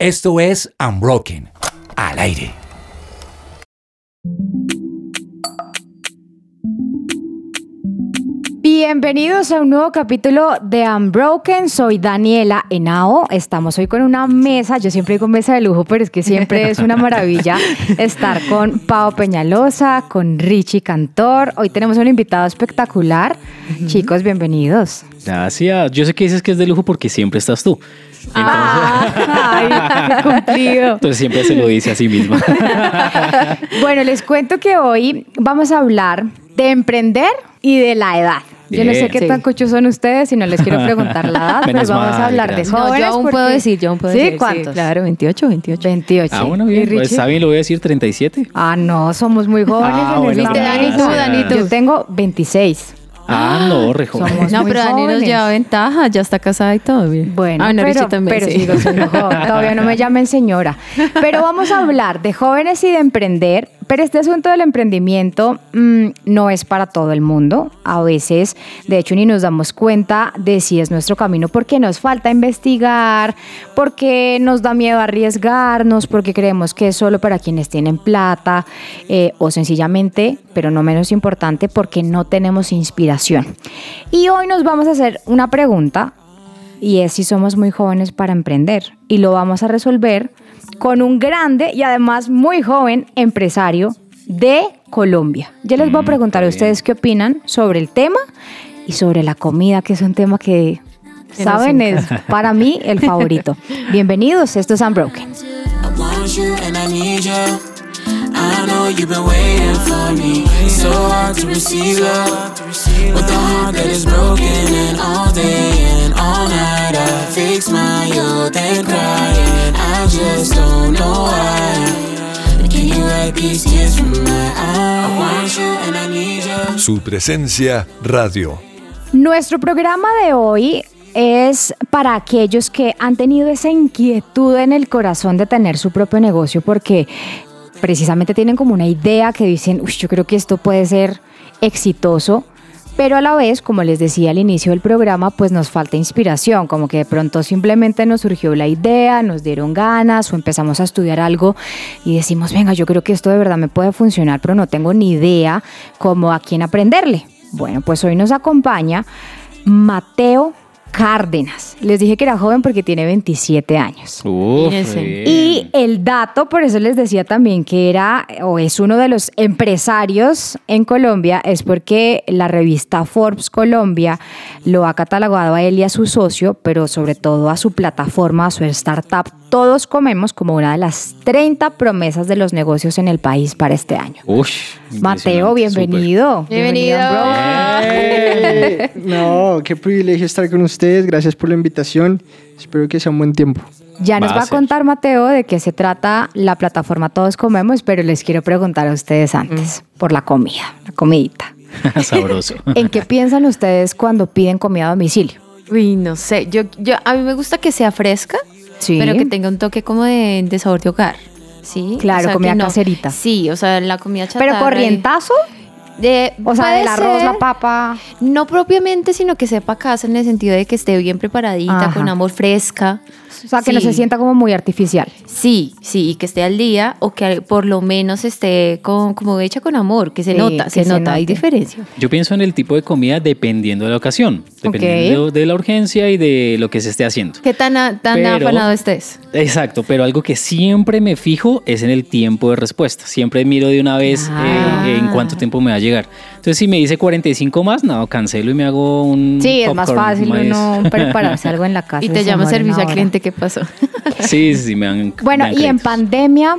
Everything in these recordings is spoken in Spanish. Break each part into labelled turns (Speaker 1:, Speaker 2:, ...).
Speaker 1: Esto es Unbroken, al aire.
Speaker 2: Bienvenidos a un nuevo capítulo de Unbroken. Soy Daniela Henao. Estamos hoy con una mesa. Yo siempre digo mesa de lujo, pero es que siempre es una maravilla estar con Pau Peñalosa, con Richie Cantor. Hoy tenemos un invitado espectacular. Chicos, bienvenidos.
Speaker 3: Gracias. Yo sé que dices que es de lujo porque siempre estás tú.
Speaker 2: Ah, ay, cumplido.
Speaker 3: Entonces siempre se lo dice a sí misma.
Speaker 2: Bueno, les cuento que hoy vamos a hablar de emprender y de la edad. Yo no sé qué
Speaker 4: Sí.
Speaker 2: tan cuchos son ustedes y no les quiero preguntar la edad, pero
Speaker 3: Menos
Speaker 2: vamos
Speaker 3: mal,
Speaker 2: a hablar de
Speaker 3: gracias.
Speaker 4: No,
Speaker 2: jóvenes.
Speaker 4: yo aún
Speaker 2: porque-
Speaker 4: puedo decir, yo aún puedo
Speaker 2: ¿Sí?
Speaker 4: decir.
Speaker 2: ¿Cuántos?
Speaker 4: claro, 28, 28.
Speaker 2: 28.
Speaker 3: Ah, bueno,
Speaker 2: ¿Y
Speaker 3: bien. Pues bien, lo voy a decir 37.
Speaker 2: Ah, no, somos muy jóvenes.
Speaker 3: Ah,
Speaker 2: en
Speaker 3: bueno,
Speaker 2: esta
Speaker 4: Viste, Dani,
Speaker 2: mesa.
Speaker 4: tú, Dani, tú.
Speaker 2: Yo tengo 26.
Speaker 3: Ah, no, re joven.
Speaker 2: Somos
Speaker 4: No,
Speaker 2: muy
Speaker 4: pero Dani nos
Speaker 2: jóvenes.
Speaker 4: lleva ventaja, ya está casada y todo bien.
Speaker 2: Bueno,
Speaker 4: ah, no,
Speaker 2: pero,
Speaker 4: Richie también,
Speaker 2: pero
Speaker 4: sí.
Speaker 2: sigo siendo joven. Todavía no me llamen señora. Pero vamos a hablar de jóvenes y de emprender. Pero este asunto del emprendimiento mm, no es para todo el mundo. A veces, de hecho, ni nos damos cuenta de si es nuestro camino porque nos falta investigar, porque nos da miedo arriesgarnos, porque creemos que es solo para quienes tienen plata eh, o sencillamente, pero no menos importante, porque no tenemos inspiración. Y hoy nos vamos a hacer una pregunta y es si somos muy jóvenes para emprender. Y lo vamos a resolver con un grande y además muy joven empresario de Colombia. Ya les voy a preguntar a ustedes qué opinan sobre el tema y sobre la comida, que es un tema que, saben, es para mí el favorito. Bienvenidos, esto es Unbroken.
Speaker 5: I want you and I need you. I know you've been waiting for me. So hard to receive love. With a heart that is broken and all day my youth and crying. I just don't know why. Can you wipe these tears from my eyes? I want you and I need you.
Speaker 6: Su presencia radio.
Speaker 2: Nuestro programa de hoy es para aquellos que han tenido esa inquietud en el corazón de tener su propio negocio porque precisamente tienen como una idea que dicen, "Uy, yo creo que esto puede ser exitoso, pero a la vez, como les decía al inicio del programa, pues nos falta inspiración, como que de pronto simplemente nos surgió la idea, nos dieron ganas o empezamos a estudiar algo y decimos, venga, yo creo que esto de verdad me puede funcionar, pero no tengo ni idea cómo a quién aprenderle. Bueno, pues hoy nos acompaña Mateo Cárdenas. Les dije que era joven porque tiene 27 años.
Speaker 3: Uf.
Speaker 2: Y el dato, por eso les decía también que era o es uno de los empresarios en Colombia, es porque la revista Forbes Colombia lo ha catalogado a él y a su socio, pero sobre todo a su plataforma, a su startup. Todos comemos como una de las 30 promesas de los negocios en el país para este año.
Speaker 3: Ush,
Speaker 2: Mateo, bienvenido.
Speaker 4: Bienvenido.
Speaker 7: no, qué privilegio estar con ustedes. Gracias por la invitación. Espero que sea un buen tiempo.
Speaker 2: Ya nos
Speaker 3: Va a
Speaker 2: contar Mateo de qué se trata la plataforma Todos Comemos, pero les quiero preguntar a ustedes antes por la comida, la comidita.
Speaker 3: Sabroso.
Speaker 2: ¿En qué piensan ustedes cuando piden comida a domicilio?
Speaker 4: Uy, no sé. Yo, yo, a mí me gusta que sea fresca,
Speaker 2: Sí.
Speaker 4: pero que tenga un toque como de, de sabor de hogar. Sí.
Speaker 2: Claro, comida
Speaker 4: no-
Speaker 2: caserita.
Speaker 4: Sí, o sea, la comida chatarra.
Speaker 2: ¿Pero corrientazo?
Speaker 4: De,
Speaker 2: O sea, del arroz,
Speaker 4: ser,
Speaker 2: la papa.
Speaker 4: No propiamente, sino que sepa casa en el sentido de que esté bien preparadita,
Speaker 2: Ajá.
Speaker 4: con amor fresca.
Speaker 2: O sea, que no se sienta como muy artificial.
Speaker 4: Sí, sí, y que esté al día o que por lo menos esté con, como hecha con amor, que se
Speaker 2: Sí,
Speaker 4: nota,
Speaker 2: que
Speaker 4: se
Speaker 2: se
Speaker 4: nota, hay diferencia.
Speaker 3: Yo pienso en el tipo de comida dependiendo de la ocasión, dependiendo de la urgencia y de lo que se esté haciendo.
Speaker 4: ¿Qué tan, a- tan
Speaker 3: Pero-
Speaker 4: afanado estés?
Speaker 3: Exacto, pero algo que siempre me fijo es en el tiempo de respuesta. Siempre miro de una vez
Speaker 4: Ah.
Speaker 3: eh, en cuánto tiempo me va a llegar. Entonces, si me dice 45 más, no, cancelo y me hago un.
Speaker 2: Sí, es más fácil uno prepararse algo en la casa.
Speaker 4: Y te llama servicio al cliente, ¿qué pasó?
Speaker 3: Sí, sí, sí, me dan.
Speaker 2: Bueno,
Speaker 3: me
Speaker 2: ¿y en pandemia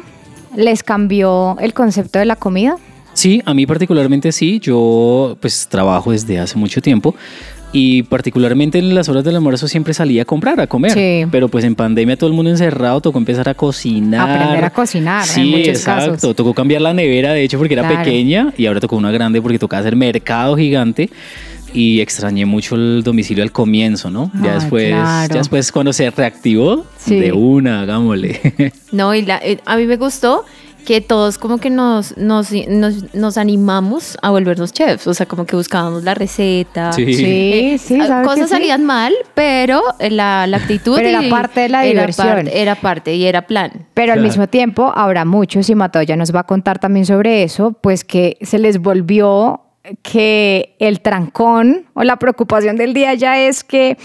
Speaker 2: les cambió el concepto de la comida?
Speaker 3: Sí, a mí particularmente sí. Yo pues trabajo desde hace mucho tiempo y particularmente en las horas del almuerzo siempre salía a comprar, a comer.
Speaker 2: Sí.
Speaker 3: Pero pues en pandemia todo el mundo encerrado tocó empezar a cocinar.
Speaker 2: Aprender a cocinar, en
Speaker 3: Sí,
Speaker 2: muchos
Speaker 3: exacto.
Speaker 2: casos.
Speaker 3: Tocó cambiar la nevera, de hecho, porque era
Speaker 2: Claro.
Speaker 3: pequeña y ahora tocó una grande porque tocaba hacer mercado gigante. Y extrañé mucho el domicilio al comienzo, ¿no? Ya después,
Speaker 2: claro.
Speaker 3: ya después cuando se reactivó,
Speaker 2: Sí.
Speaker 3: de una, hagámosle.
Speaker 4: No, y la- eh, a mí me gustó que todos como que nos, nos, nos, nos animamos a volvernos chefs, o sea, como que buscábamos la receta.
Speaker 3: Sí.
Speaker 2: Sí, sí,
Speaker 4: Ah,
Speaker 2: ¿sabe que
Speaker 4: Cosas
Speaker 2: sí?
Speaker 4: salían mal, pero la, la actitud
Speaker 2: Pero era parte de la
Speaker 4: era
Speaker 2: diversión.
Speaker 4: parte- era parte y era plan.
Speaker 2: Pero al mismo tiempo habrá muchos, y Mateo ya nos va a contar también sobre eso, pues que se les volvió que el trancón o la preocupación del día ya es que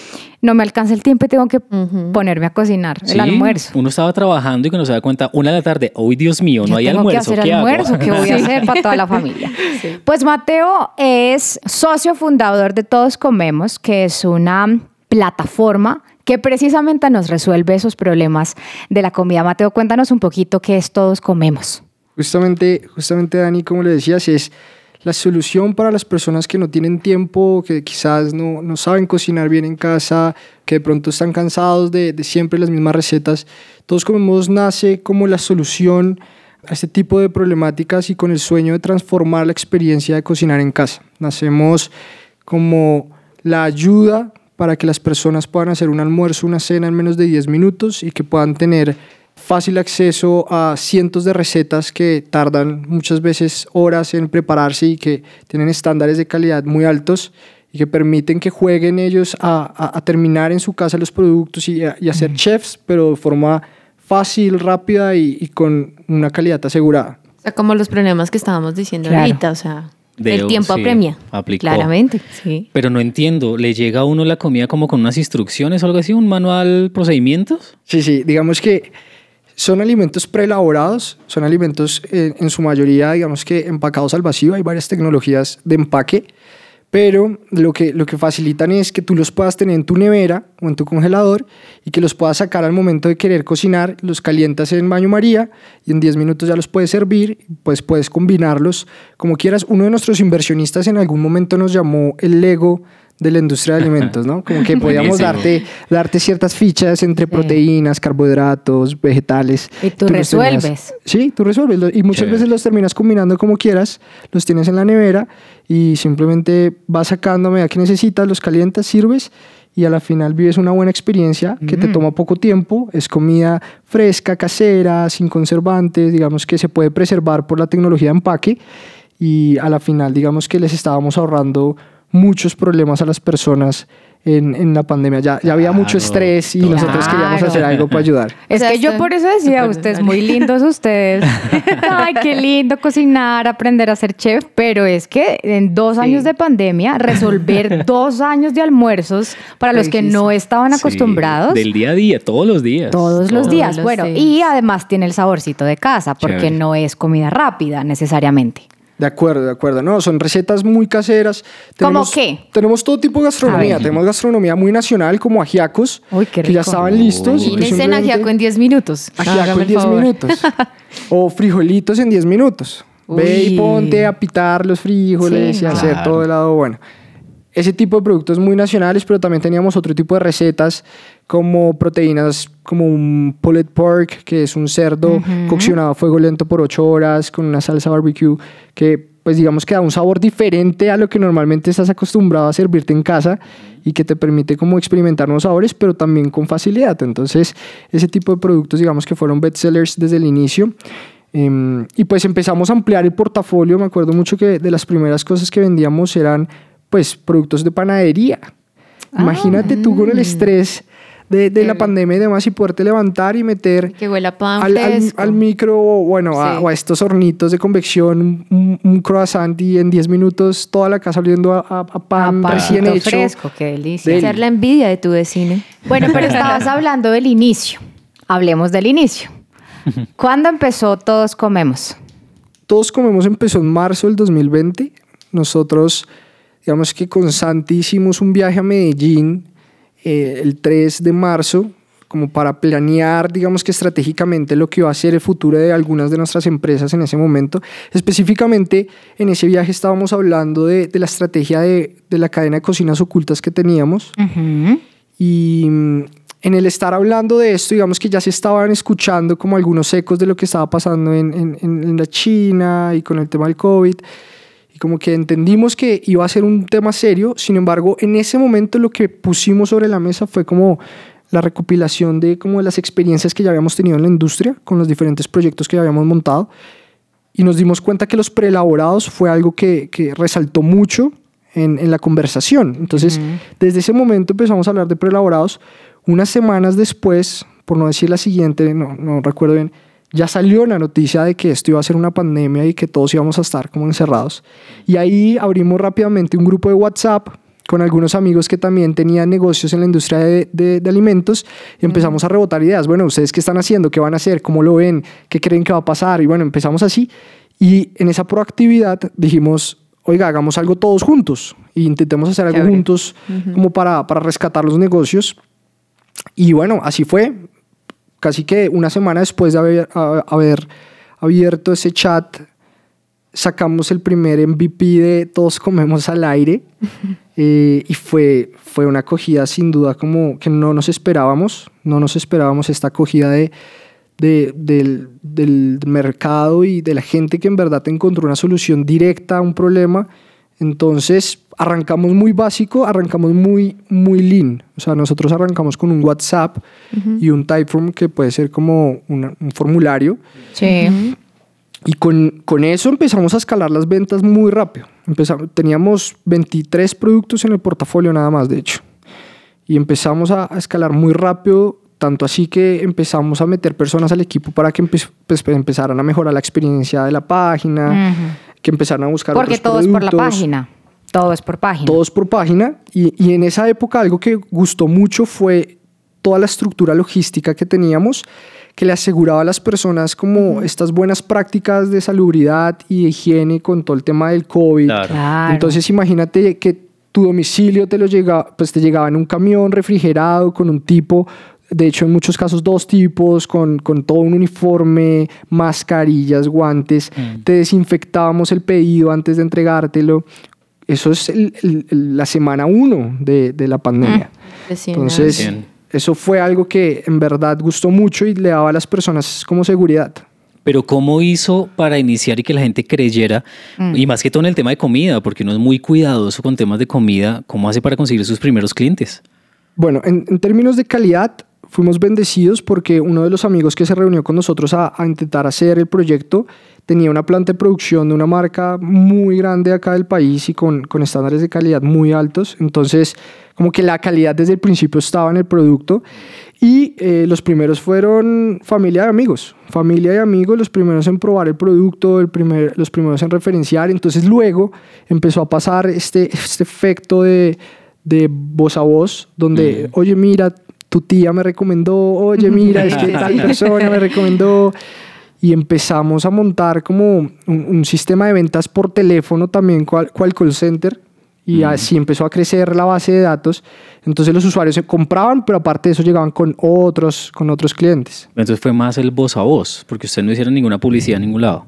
Speaker 2: no me alcanza el tiempo y tengo que ponerme a cocinar el almuerzo.
Speaker 3: Uno estaba trabajando y cuando se da cuenta, una de la tarde, hoy Dios mío, no hay
Speaker 2: tengo
Speaker 3: almuerzo.
Speaker 2: que hacer
Speaker 3: ¿qué hago?
Speaker 2: almuerzo, ¿qué voy a hacer para toda la familia? Pues Mateo es socio fundador de Todos Comemos, que es una plataforma que precisamente nos resuelve esos problemas de la comida. Mateo, cuéntanos un poquito qué es Todos Comemos.
Speaker 7: Justamente, justamente Dani, como le decías, es la solución para las personas que no tienen tiempo, que quizás no, no saben cocinar bien en casa, que de pronto están cansados de, de siempre las mismas recetas. Todos Comemos nace como la solución a este tipo de problemáticas y con el sueño de transformar la experiencia de cocinar en casa. Nacemos como la ayuda para que las personas puedan hacer un almuerzo, una cena en menos de 10 minutos y que puedan tener fácil acceso a cientos de recetas que tardan muchas veces horas en prepararse y que tienen estándares de calidad muy altos y que permiten que jueguen ellos a, a- a terminar en su casa los productos y a, y a ser chefs, pero de forma fácil, rápida y, y con una calidad asegurada.
Speaker 4: O sea, como los problemas que estábamos diciendo
Speaker 2: Claro.
Speaker 4: ahorita, o sea,
Speaker 3: De-
Speaker 4: el tiempo
Speaker 3: sí,
Speaker 4: apremia.
Speaker 3: aplicó.
Speaker 4: Claramente, sí.
Speaker 3: Pero no entiendo, ¿le llega a uno la comida como con unas instrucciones o algo así? ¿Un manual procedimientos?
Speaker 7: Sí, sí, digamos que son alimentos preelaborados, son alimentos eh, en su mayoría, digamos que empacados al vacío, hay varias tecnologías de empaque, pero lo que, lo que facilitan es que tú los puedas tener en tu nevera o en tu congelador y que los puedas sacar al momento de querer cocinar, los calientas en baño María y en 10 minutos ya los puedes servir, pues puedes combinarlos como quieras. Uno de nuestros inversionistas en algún momento nos llamó el Lego de la industria de alimentos, ¿no? Como que podíamos darte, darte ciertas fichas entre proteínas, carbohidratos, vegetales.
Speaker 2: Y tú
Speaker 7: terminas-
Speaker 2: resuelves.
Speaker 7: sí, tú resuelves. Y muchas
Speaker 3: Chévere.
Speaker 7: veces los terminas combinando como quieras, los tienes en la nevera y simplemente vas sacando a medida que necesitas, los calientas, sirves y a la final vives una buena experiencia que te toma poco tiempo, es comida fresca, casera, sin conservantes, digamos que se puede preservar por la tecnología de empaque y a la final digamos que les estábamos ahorrando muchos problemas a las personas en, en la pandemia. Ya, ya había mucho
Speaker 3: Claro,
Speaker 7: estrés y nosotros queríamos hacer algo para ayudar.
Speaker 2: Es que yo por eso decía, ustedes muy lindos ustedes. Ay, qué lindo cocinar, aprender a ser chef, pero es que en dos años de pandemia, resolver dos años de almuerzos para los que no estaban
Speaker 3: Sí,
Speaker 2: acostumbrados.
Speaker 3: del día a día, todos los días.
Speaker 2: Todos los días.
Speaker 4: los
Speaker 2: bueno,
Speaker 4: días.
Speaker 2: y además tiene el saborcito de casa, porque
Speaker 3: Chévere.
Speaker 2: no es comida rápida necesariamente.
Speaker 7: De acuerdo, de acuerdo. No, son recetas muy caseras.
Speaker 2: ¿Cómo
Speaker 7: Tenemos-
Speaker 2: qué?
Speaker 7: Tenemos todo tipo de gastronomía. Tenemos gastronomía muy nacional, como ajiacos,
Speaker 2: Uy, qué
Speaker 7: que ya estaban listos. y que
Speaker 4: Imagínense en
Speaker 7: simplemente-
Speaker 4: ajiaco en 10 minutos.
Speaker 7: Ajiaco en
Speaker 4: el
Speaker 7: 10
Speaker 4: favor.
Speaker 7: minutos. o frijolitos en 10 minutos. Ve y
Speaker 2: Uy.
Speaker 7: ponte a pitar los frijoles
Speaker 2: Sí,
Speaker 7: y hacer
Speaker 3: claro.
Speaker 7: todo el lado bueno. Ese tipo de productos muy nacionales, pero también teníamos otro tipo de recetas como proteínas como un pulled pork, que es un cerdo coccionado a fuego lento por 8 horas con una salsa barbecue que pues digamos que da un sabor diferente a lo que normalmente estás acostumbrado a servirte en casa y que te permite como experimentar nuevos sabores, pero también con facilidad. Entonces, ese tipo de productos digamos que fueron bestsellers desde el inicio. Em, y pues empezamos a ampliar el portafolio. Me acuerdo mucho que de las primeras cosas que vendíamos eran pues productos de panadería. Imagínate tú con el estrés de, de la pandemia y demás y poderte levantar y meter
Speaker 4: Que huela pan
Speaker 7: al, al-
Speaker 4: fresco.
Speaker 7: al micro o bueno, a, o a estos hornitos de convección un, croissant y en 10 minutos toda la casa oliendo a, a- a pan
Speaker 2: Ah,
Speaker 7: recién hecho.
Speaker 2: fresco, qué delicia.
Speaker 7: Deli.
Speaker 4: Ser la envidia de tu vecino.
Speaker 2: Bueno, pero estabas hablando del inicio. Hablemos del inicio. ¿Cuándo empezó Todos Comemos?
Speaker 7: Todos Comemos empezó en marzo del 2020. Nosotros, digamos que con Santi hicimos un viaje a Medellín eh, el 3 de marzo, como para planear, digamos que estratégicamente lo que iba a ser el futuro de algunas de nuestras empresas en ese momento. Específicamente, en ese viaje estábamos hablando de, de la estrategia de, de la cadena de cocinas ocultas que teníamos. Y mm, en el estar hablando de esto, digamos que ya se estaban escuchando como algunos ecos de lo que estaba pasando en, en- en la China y con el tema del COVID. Y como que entendimos que iba a ser un tema serio. Sin embargo, en ese momento lo que pusimos sobre la mesa fue como, la recopilación de como de las experiencias que ya habíamos tenido en la industria con los diferentes proyectos que ya habíamos montado y nos dimos cuenta que los preelaborados fue algo que, que resaltó mucho en, en, la conversación. Entonces, desde ese momento empezamos a hablar de preelaborados. Unas semanas después, por no decir la siguiente, no, no recuerdo bien, ya salió la noticia de que esto iba a ser una pandemia y que todos íbamos a estar como encerrados. Y ahí abrimos rápidamente un grupo de WhatsApp con algunos amigos que también tenían negocios en la industria de, de, de alimentos y empezamos a rebotar ideas. Bueno, ¿ustedes qué están haciendo? ¿Qué van a hacer? ¿Cómo lo ven? ¿Qué creen que va a pasar? Y bueno, empezamos así. Y en esa proactividad dijimos, oiga, hagamos algo todos juntos e intentemos hacer algo juntos uh -huh. como para, para rescatar los negocios. Y bueno, así fue. Casi que una semana después de haber, haber abierto ese chat, sacamos el primer MVP de Todos Comemos al Aire. Eh, y fue, fue una acogida sin duda como que no nos esperábamos, no nos esperábamos esta acogida de, de, del, del, mercado y de la gente que en verdad encontró una solución directa a un problema. Entonces arrancamos muy básico, arrancamos muy, muy lean. O sea, nosotros arrancamos con un WhatsApp uh -huh. y un Typeform que puede ser como una, un formulario.
Speaker 2: Sí. Uh -huh.
Speaker 7: Y con, con, eso empezamos a escalar las ventas muy rápido. Empezamos, teníamos 23 productos en el portafolio nada más, de hecho. Y empezamos a, a escalar muy rápido, tanto así que empezamos a meter personas al equipo para que empe pues, empezaran a mejorar la experiencia de la página, uh -huh. Que empezaran a buscar
Speaker 2: Porque
Speaker 7: otros
Speaker 2: todo
Speaker 7: productos.
Speaker 2: es por la página. Todo es por página.
Speaker 7: Todo es por página. Y, y en esa época algo que gustó mucho fue toda la estructura logística que teníamos que le aseguraba a las personas como estas buenas prácticas de salubridad y de higiene con todo el tema del COVID.
Speaker 3: Claro.
Speaker 2: Claro.
Speaker 7: Entonces imagínate que tu domicilio te lo llega, pues te llegaba en un camión refrigerado con un tipo, de hecho en muchos casos dos tipos, con, con todo un uniforme, mascarillas, guantes, mm. te desinfectábamos el pedido antes de entregártelo. Eso es el, el, la semana uno de, de la pandemia.
Speaker 4: Mm.
Speaker 7: Entonces... Bien eso fue algo que en verdad gustó mucho y le daba a las personas como seguridad.
Speaker 3: Pero ¿cómo hizo para iniciar y que la gente creyera? Mm. Y más que todo en el tema de comida, porque uno es muy cuidadoso con temas de comida. ¿Cómo hace para conseguir sus primeros clientes?
Speaker 7: Bueno, en, en términos de calidad, fuimos bendecidos porque uno de los amigos que se reunió con nosotros a, a, intentar hacer el proyecto tenía una planta de producción de una marca muy grande acá del país y con, con estándares de calidad muy altos. Entonces, como que la calidad desde el principio estaba en el producto y eh, los primeros fueron familia y amigos, familia y amigos, los primeros en probar el producto, el primer, los primeros en referenciar, entonces luego empezó a pasar este, este efecto de, de voz a voz, donde, mm. oye, mira, tu tía me recomendó, oye, mira, es que tal persona me recomendó y empezamos a montar como un, un, sistema de ventas por teléfono también, cual, cual call center, y mm. así empezó a crecer la base de datos. Entonces los usuarios se compraban, pero aparte de eso llegaban con otros, con otros clientes.
Speaker 3: Entonces fue más el voz a voz, porque ustedes no hicieron ninguna publicidad en ningún lado.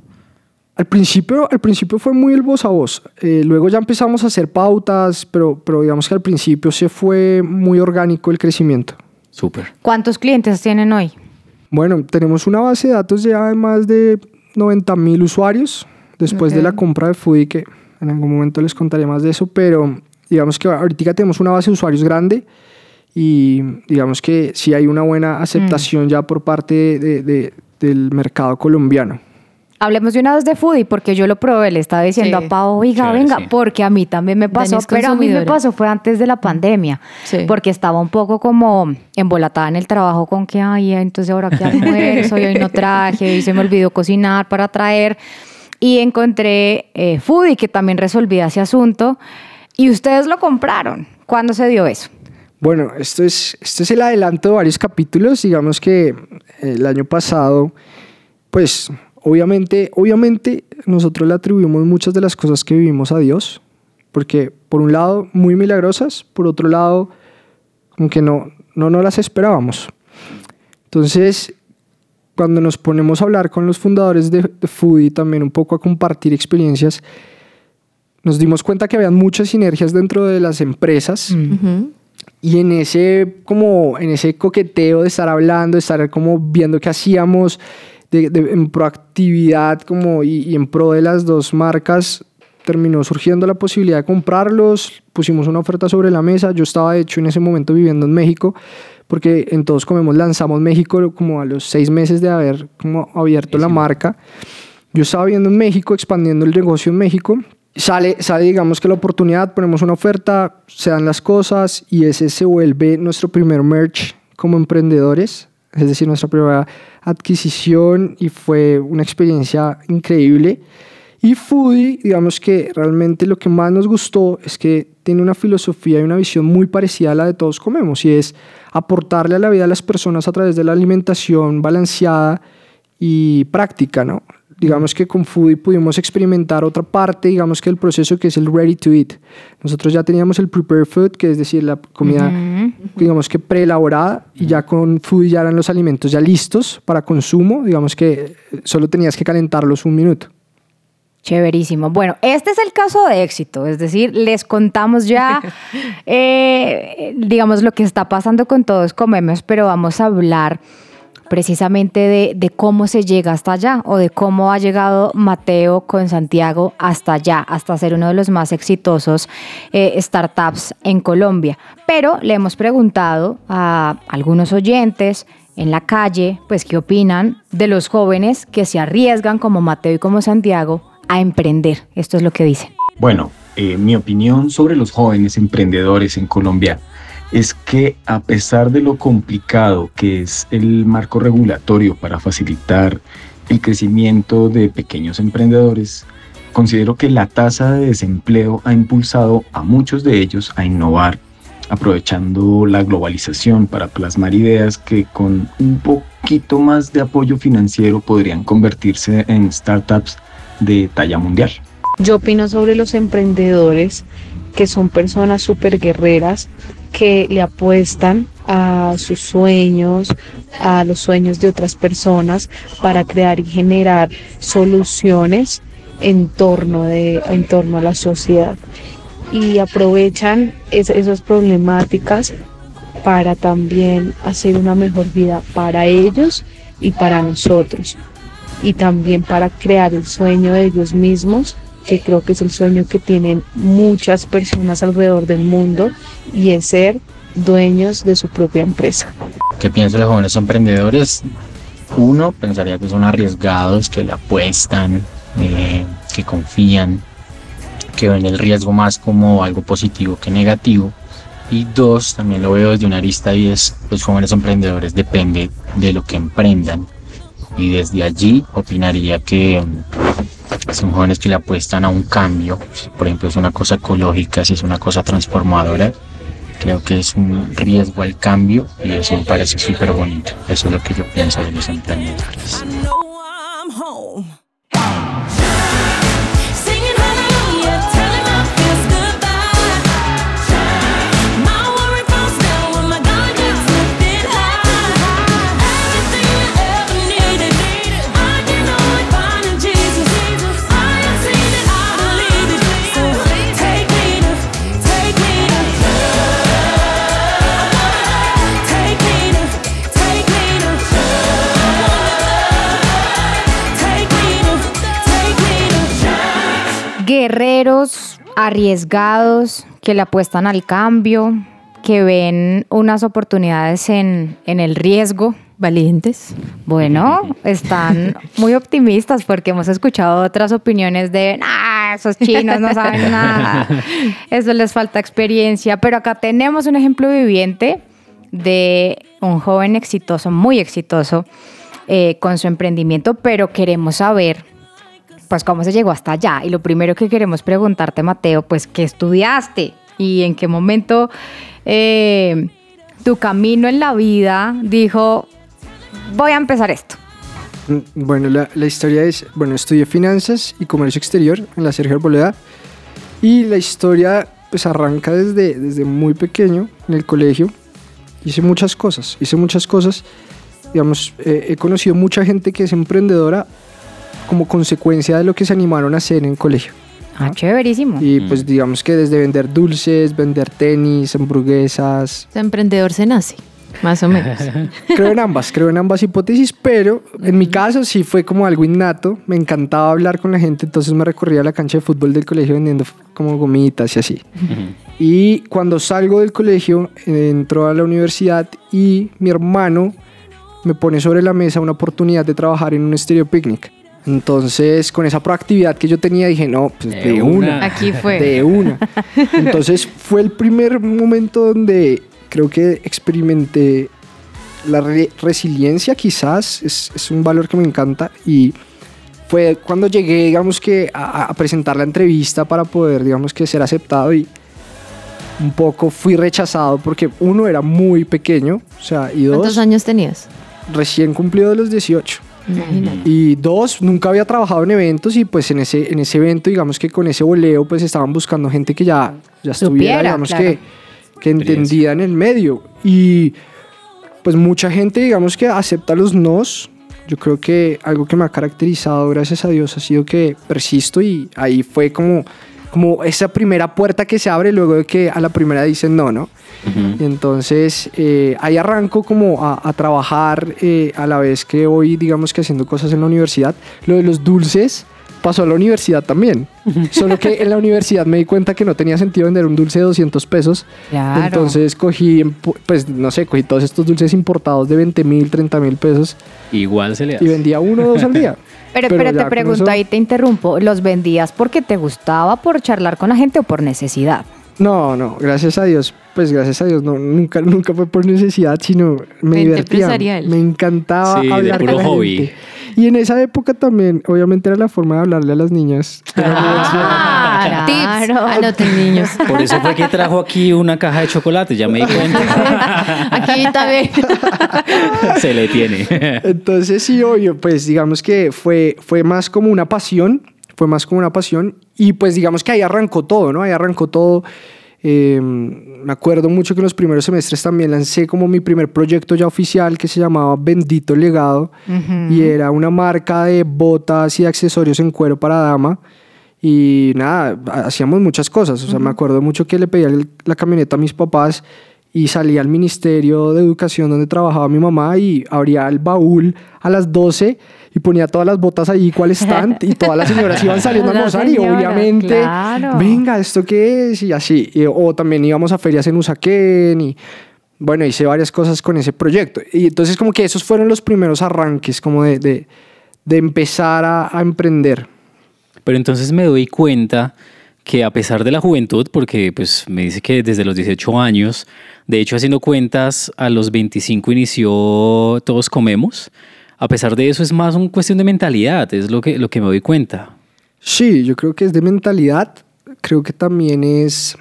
Speaker 7: Al principio, al principio fue muy el voz a voz. Eh, luego ya empezamos a hacer pautas, pero, pero digamos que al principio se fue muy orgánico el crecimiento.
Speaker 3: Súper.
Speaker 2: ¿Cuántos clientes tienen hoy?
Speaker 7: Bueno, tenemos una base de datos ya de más de 90 mil usuarios después okay. de la compra de Foodie, que en algún momento les contaré más de eso, pero digamos que ahorita tenemos una base de usuarios grande y digamos que sí hay una buena aceptación mm. ya por parte de, de, del mercado colombiano.
Speaker 2: Hablemos de una vez de foodie, porque yo lo probé, le estaba diciendo sí. a Pau, oiga, venga, sí. porque a mí también me pasó, pero a mí me pasó fue antes de la pandemia, sí. porque estaba un poco como embolatada en el trabajo con que, ay, entonces ahora qué almuerzo, y hoy no traje, y se me olvidó cocinar para traer, y encontré eh, foodie que también resolvía ese asunto, y ustedes lo compraron. ¿Cuándo se dio eso?
Speaker 7: Bueno, esto es, esto es el adelanto de varios capítulos, digamos que el año pasado, pues Obviamente, obviamente nosotros le atribuimos muchas de las cosas que vivimos a Dios, porque por un lado muy milagrosas, por otro lado como que no, no, no las esperábamos. Entonces, cuando nos ponemos a hablar con los fundadores de, de Foodie, también un poco a compartir experiencias, nos dimos cuenta que habían muchas sinergias dentro de las empresas. Uh -huh. Y en ese, como, en ese coqueteo de estar hablando, de estar como viendo qué hacíamos, de, de, en proactividad como y, y, en pro de las dos marcas terminó surgiendo la posibilidad de comprarlos, pusimos una oferta sobre la mesa, yo estaba de hecho en ese momento viviendo en México, porque en Todos Comemos lanzamos México como a los seis meses de haber como abierto la marca. Yo estaba viendo en México, expandiendo el negocio en México. Sale, sale, digamos que la oportunidad, ponemos una oferta, se dan las cosas y ese se vuelve nuestro primer merch como emprendedores, es decir, nuestra primera adquisición y fue una experiencia increíble. Y Foodie, digamos que realmente lo que más nos gustó es que tiene una filosofía y una visión muy parecida a la de todos comemos y es aportarle a la vida de las personas a través de la alimentación balanceada y práctica, ¿no? digamos que con Foodie pudimos experimentar otra parte, digamos que el proceso que es el ready to eat. Nosotros ya teníamos el prepared food, que es decir, la comida, digamos que preelaborada, y ya con Foodie ya eran los alimentos ya listos para consumo, digamos que solo tenías que calentarlos un minuto.
Speaker 2: Chéverísimo. Bueno, este es el caso de éxito, es decir, les contamos ya, eh, digamos, lo que está pasando con todos comemos, pero vamos a hablar precisamente de, cómo se llega hasta allá o de cómo ha llegado Mateo con Santiago hasta allá, hasta ser uno de los más exitosos eh, startups en Colombia. Pero le hemos preguntado a algunos oyentes en la calle, pues qué opinan de los jóvenes que se arriesgan como Mateo y como Santiago a emprender. Esto es lo que dicen.
Speaker 8: Bueno, eh, mi opinión sobre los jóvenes emprendedores en Colombia es que a pesar de lo complicado que es el marco regulatorio para facilitar el crecimiento de pequeños emprendedores, considero que la tasa de desempleo ha impulsado a muchos de ellos a innovar, aprovechando la globalización para plasmar ideas que con un poquito más de apoyo financiero podrían convertirse en startups de talla mundial.
Speaker 9: Yo opino sobre los emprendedores que son personas súper guerreras que le apuestan a sus sueños, a los sueños de otras personas para crear y generar soluciones en torno, de, en torno a la sociedad. Y aprovechan esas problemáticas para también hacer una mejor vida para ellos y para nosotros. Y también para crear el sueño de ellos mismos que creo que es el sueño que tienen muchas personas alrededor del mundo y es ser dueños de su propia empresa.
Speaker 10: ¿Qué piensan los jóvenes emprendedores? Uno, pensaría que son arriesgados, que le apuestan, eh, que confían, que ven el riesgo más como algo positivo que negativo. Y dos, también lo veo desde una arista y es los jóvenes emprendedores depende de lo que emprendan. Y desde allí opinaría que son jóvenes que le apuestan a un cambio, por ejemplo es una cosa ecológica, si es una cosa transformadora, creo que es un riesgo al cambio y eso me parece súper bonito. Eso es lo que yo pienso de los emprendedores.
Speaker 2: Guerreros arriesgados que le apuestan al cambio, que ven unas oportunidades en, el riesgo.
Speaker 4: Valientes.
Speaker 2: Bueno, están muy optimistas porque hemos escuchado otras opiniones de, ah, esos chinos no saben nada, eso les falta experiencia, pero acá tenemos un ejemplo viviente de un joven exitoso, muy exitoso, eh, con su emprendimiento, pero queremos saber pues cómo se llegó hasta allá. Y lo primero que queremos preguntarte, Mateo, pues qué estudiaste y en qué momento eh, tu camino en la vida dijo, voy a empezar esto.
Speaker 7: Mm, bueno, la, historia es, bueno, estudié finanzas y comercio exterior en la Sergio Arboleda y la historia pues arranca desde, desde muy pequeño en el colegio. Hice muchas cosas, hice muchas cosas. Digamos, eh, he conocido mucha gente que es emprendedora como consecuencia de lo que se animaron a hacer en colegio.
Speaker 2: Ah, chéverísimo.
Speaker 7: Y pues digamos que desde vender dulces, vender tenis, hamburguesas.
Speaker 4: emprendedor se nace, más o menos.
Speaker 7: creo en ambas, creo en ambas hipótesis, pero en mi caso sí fue como algo innato. Me encantaba hablar con la gente, entonces me recorría a la cancha de fútbol del colegio vendiendo como gomitas y así. Y cuando salgo del colegio, entro a la universidad y mi hermano me pone sobre la mesa una oportunidad de trabajar en un estéreo picnic. Entonces, con esa proactividad que yo tenía, dije, no, pues de,
Speaker 3: De
Speaker 7: una.
Speaker 3: una.
Speaker 4: Aquí fue.
Speaker 7: De una. Entonces, fue el primer momento donde creo que experimenté la re- resiliencia, quizás, es, es un valor que me encanta. Y fue cuando llegué, digamos que, a, a presentar la entrevista para poder, digamos que, ser aceptado y un poco fui rechazado porque uno era muy pequeño, o sea, y
Speaker 4: ¿Cuántos
Speaker 7: dos,
Speaker 4: años tenías?
Speaker 7: recién cumplido de los 18.
Speaker 4: Imagínate.
Speaker 7: Y dos, nunca había trabajado en eventos y pues en ese, en ese evento, digamos que con ese voleo, pues estaban buscando gente que ya, ya estuviera,
Speaker 2: Supiera,
Speaker 7: digamos
Speaker 2: claro.
Speaker 7: que, que entendida en el medio. Y pues mucha gente, digamos que acepta los nos. Yo creo que algo que me ha caracterizado, gracias a Dios, ha sido que persisto y ahí fue como, como esa primera puerta que se abre luego de que a la primera dicen no, ¿no? Y entonces eh, ahí arranco como a, a trabajar eh, a la vez que voy, digamos que haciendo cosas en la universidad. Lo de los dulces pasó a la universidad también. Solo que en la universidad me di cuenta que no tenía sentido vender un dulce de 200 pesos.
Speaker 2: Claro.
Speaker 7: Entonces cogí, pues no sé, cogí todos estos dulces importados de 20 mil, 30 mil pesos
Speaker 3: Igual se le hace.
Speaker 7: y vendía uno o dos al día.
Speaker 2: Pero,
Speaker 7: Pero
Speaker 2: pero, te pregunto,
Speaker 7: eso-
Speaker 2: ahí te interrumpo, ¿los vendías porque te gustaba, por charlar con la gente o por necesidad?
Speaker 7: No, no, gracias a Dios, pues gracias a Dios, no, nunca, nunca fue por necesidad, sino me
Speaker 4: Mente
Speaker 7: divertía,
Speaker 4: empresarial.
Speaker 7: me encantaba
Speaker 3: Sí, de
Speaker 7: hablar
Speaker 3: puro
Speaker 7: con la
Speaker 3: hobby.
Speaker 7: gente. Y en esa época también, obviamente era la forma de hablarle a las niñas.
Speaker 2: Ah, claro.
Speaker 4: Anoten, niños.
Speaker 3: Por eso fue que trajo aquí una caja de chocolate, ya me di cuenta.
Speaker 4: Aquí también.
Speaker 3: se le tiene.
Speaker 7: Entonces sí, obvio, pues digamos que fue, fue más como una pasión, fue más como una pasión y pues digamos que ahí arrancó todo, ¿no? Ahí arrancó todo. Eh, me acuerdo mucho que en los primeros semestres también lancé como mi primer proyecto ya oficial que se llamaba Bendito Legado y era una marca de botas y accesorios en cuero para dama. Y nada, ha- hacíamos muchas cosas. O sea, me acuerdo mucho que le pedía la camioneta a mis papás y salía al Ministerio de Educación donde trabajaba mi mamá y abría el baúl a las 12 y ponía todas las botas allí cual stand y todas las señoras iban saliendo a almorzar y obviamente,
Speaker 2: claro.
Speaker 7: venga, ¿esto qué es? Y así. Y- o también íbamos a ferias en Usaquén y bueno, hice varias cosas con ese proyecto. Y entonces como que esos fueron los primeros arranques como de, de, de empezar a, a emprender.
Speaker 3: Pero entonces me doy cuenta que a pesar de la juventud, porque pues me dice que desde los 18 años, de hecho haciendo cuentas, a los 25 inició Todos Comemos, a pesar de eso es más una cuestión de mentalidad, es lo que, lo que me doy cuenta.
Speaker 7: Sí, yo creo que es de mentalidad, creo que también es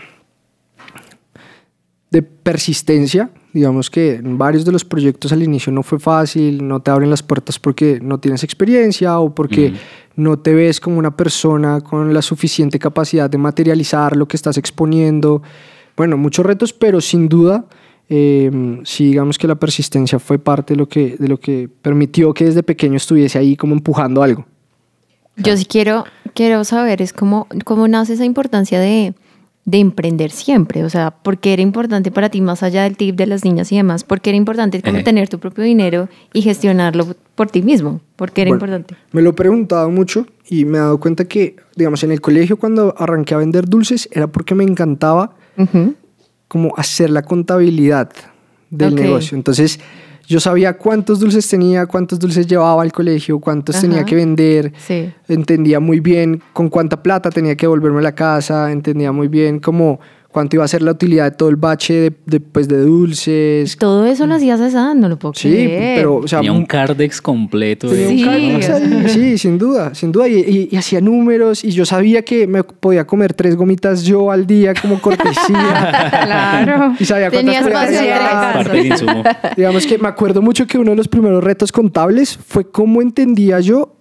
Speaker 7: de persistencia. Digamos que en varios de los proyectos al inicio no fue fácil, no te abren las puertas porque no tienes experiencia o porque no te ves como una persona con la suficiente capacidad de materializar lo que estás exponiendo. Bueno, muchos retos, pero sin duda, eh, sí digamos que la persistencia fue parte de lo, que, de lo que permitió que desde pequeño estuviese ahí como empujando algo.
Speaker 4: Yo sí quiero, quiero saber, es cómo, cómo nace esa importancia de, de emprender siempre. O sea, ¿por qué era importante para ti, más allá del tip de las niñas y demás? ¿Por qué era importante como
Speaker 3: Ejé.
Speaker 4: tener tu propio dinero y gestionarlo por ti mismo? ¿Por qué era
Speaker 7: Bueno,
Speaker 4: importante?
Speaker 7: Me lo he preguntado mucho y me he dado cuenta que, digamos, en el colegio cuando arranqué a vender dulces era porque me encantaba
Speaker 4: Ujú.
Speaker 7: Como hacer la contabilidad del negocio. Entonces, yo sabía cuántos dulces tenía, cuántos dulces llevaba al colegio, cuántos tenía que vender.
Speaker 4: Sí.
Speaker 7: Entendía muy bien con cuánta plata tenía que volverme a la casa, entendía muy bien como cuánto iba a ser la utilidad de todo el bache de, de, pues, de dulces.
Speaker 4: Todo eso lo hacías a esa, no lo puedo
Speaker 7: Sí,
Speaker 4: creer.
Speaker 7: pero, o sea,
Speaker 3: Tenía un cardex completo. de-
Speaker 7: Tenía un
Speaker 4: Sí,
Speaker 7: Cardex sí, sin duda, sin duda. Y, y- y hacía números y yo sabía que me podía comer tres gomitas yo al día como cortesía.
Speaker 2: Claro.
Speaker 7: y sabía cuántas.
Speaker 3: Parte.
Speaker 7: Digamos que me acuerdo mucho que uno de los primeros retos contables fue cómo entendía yo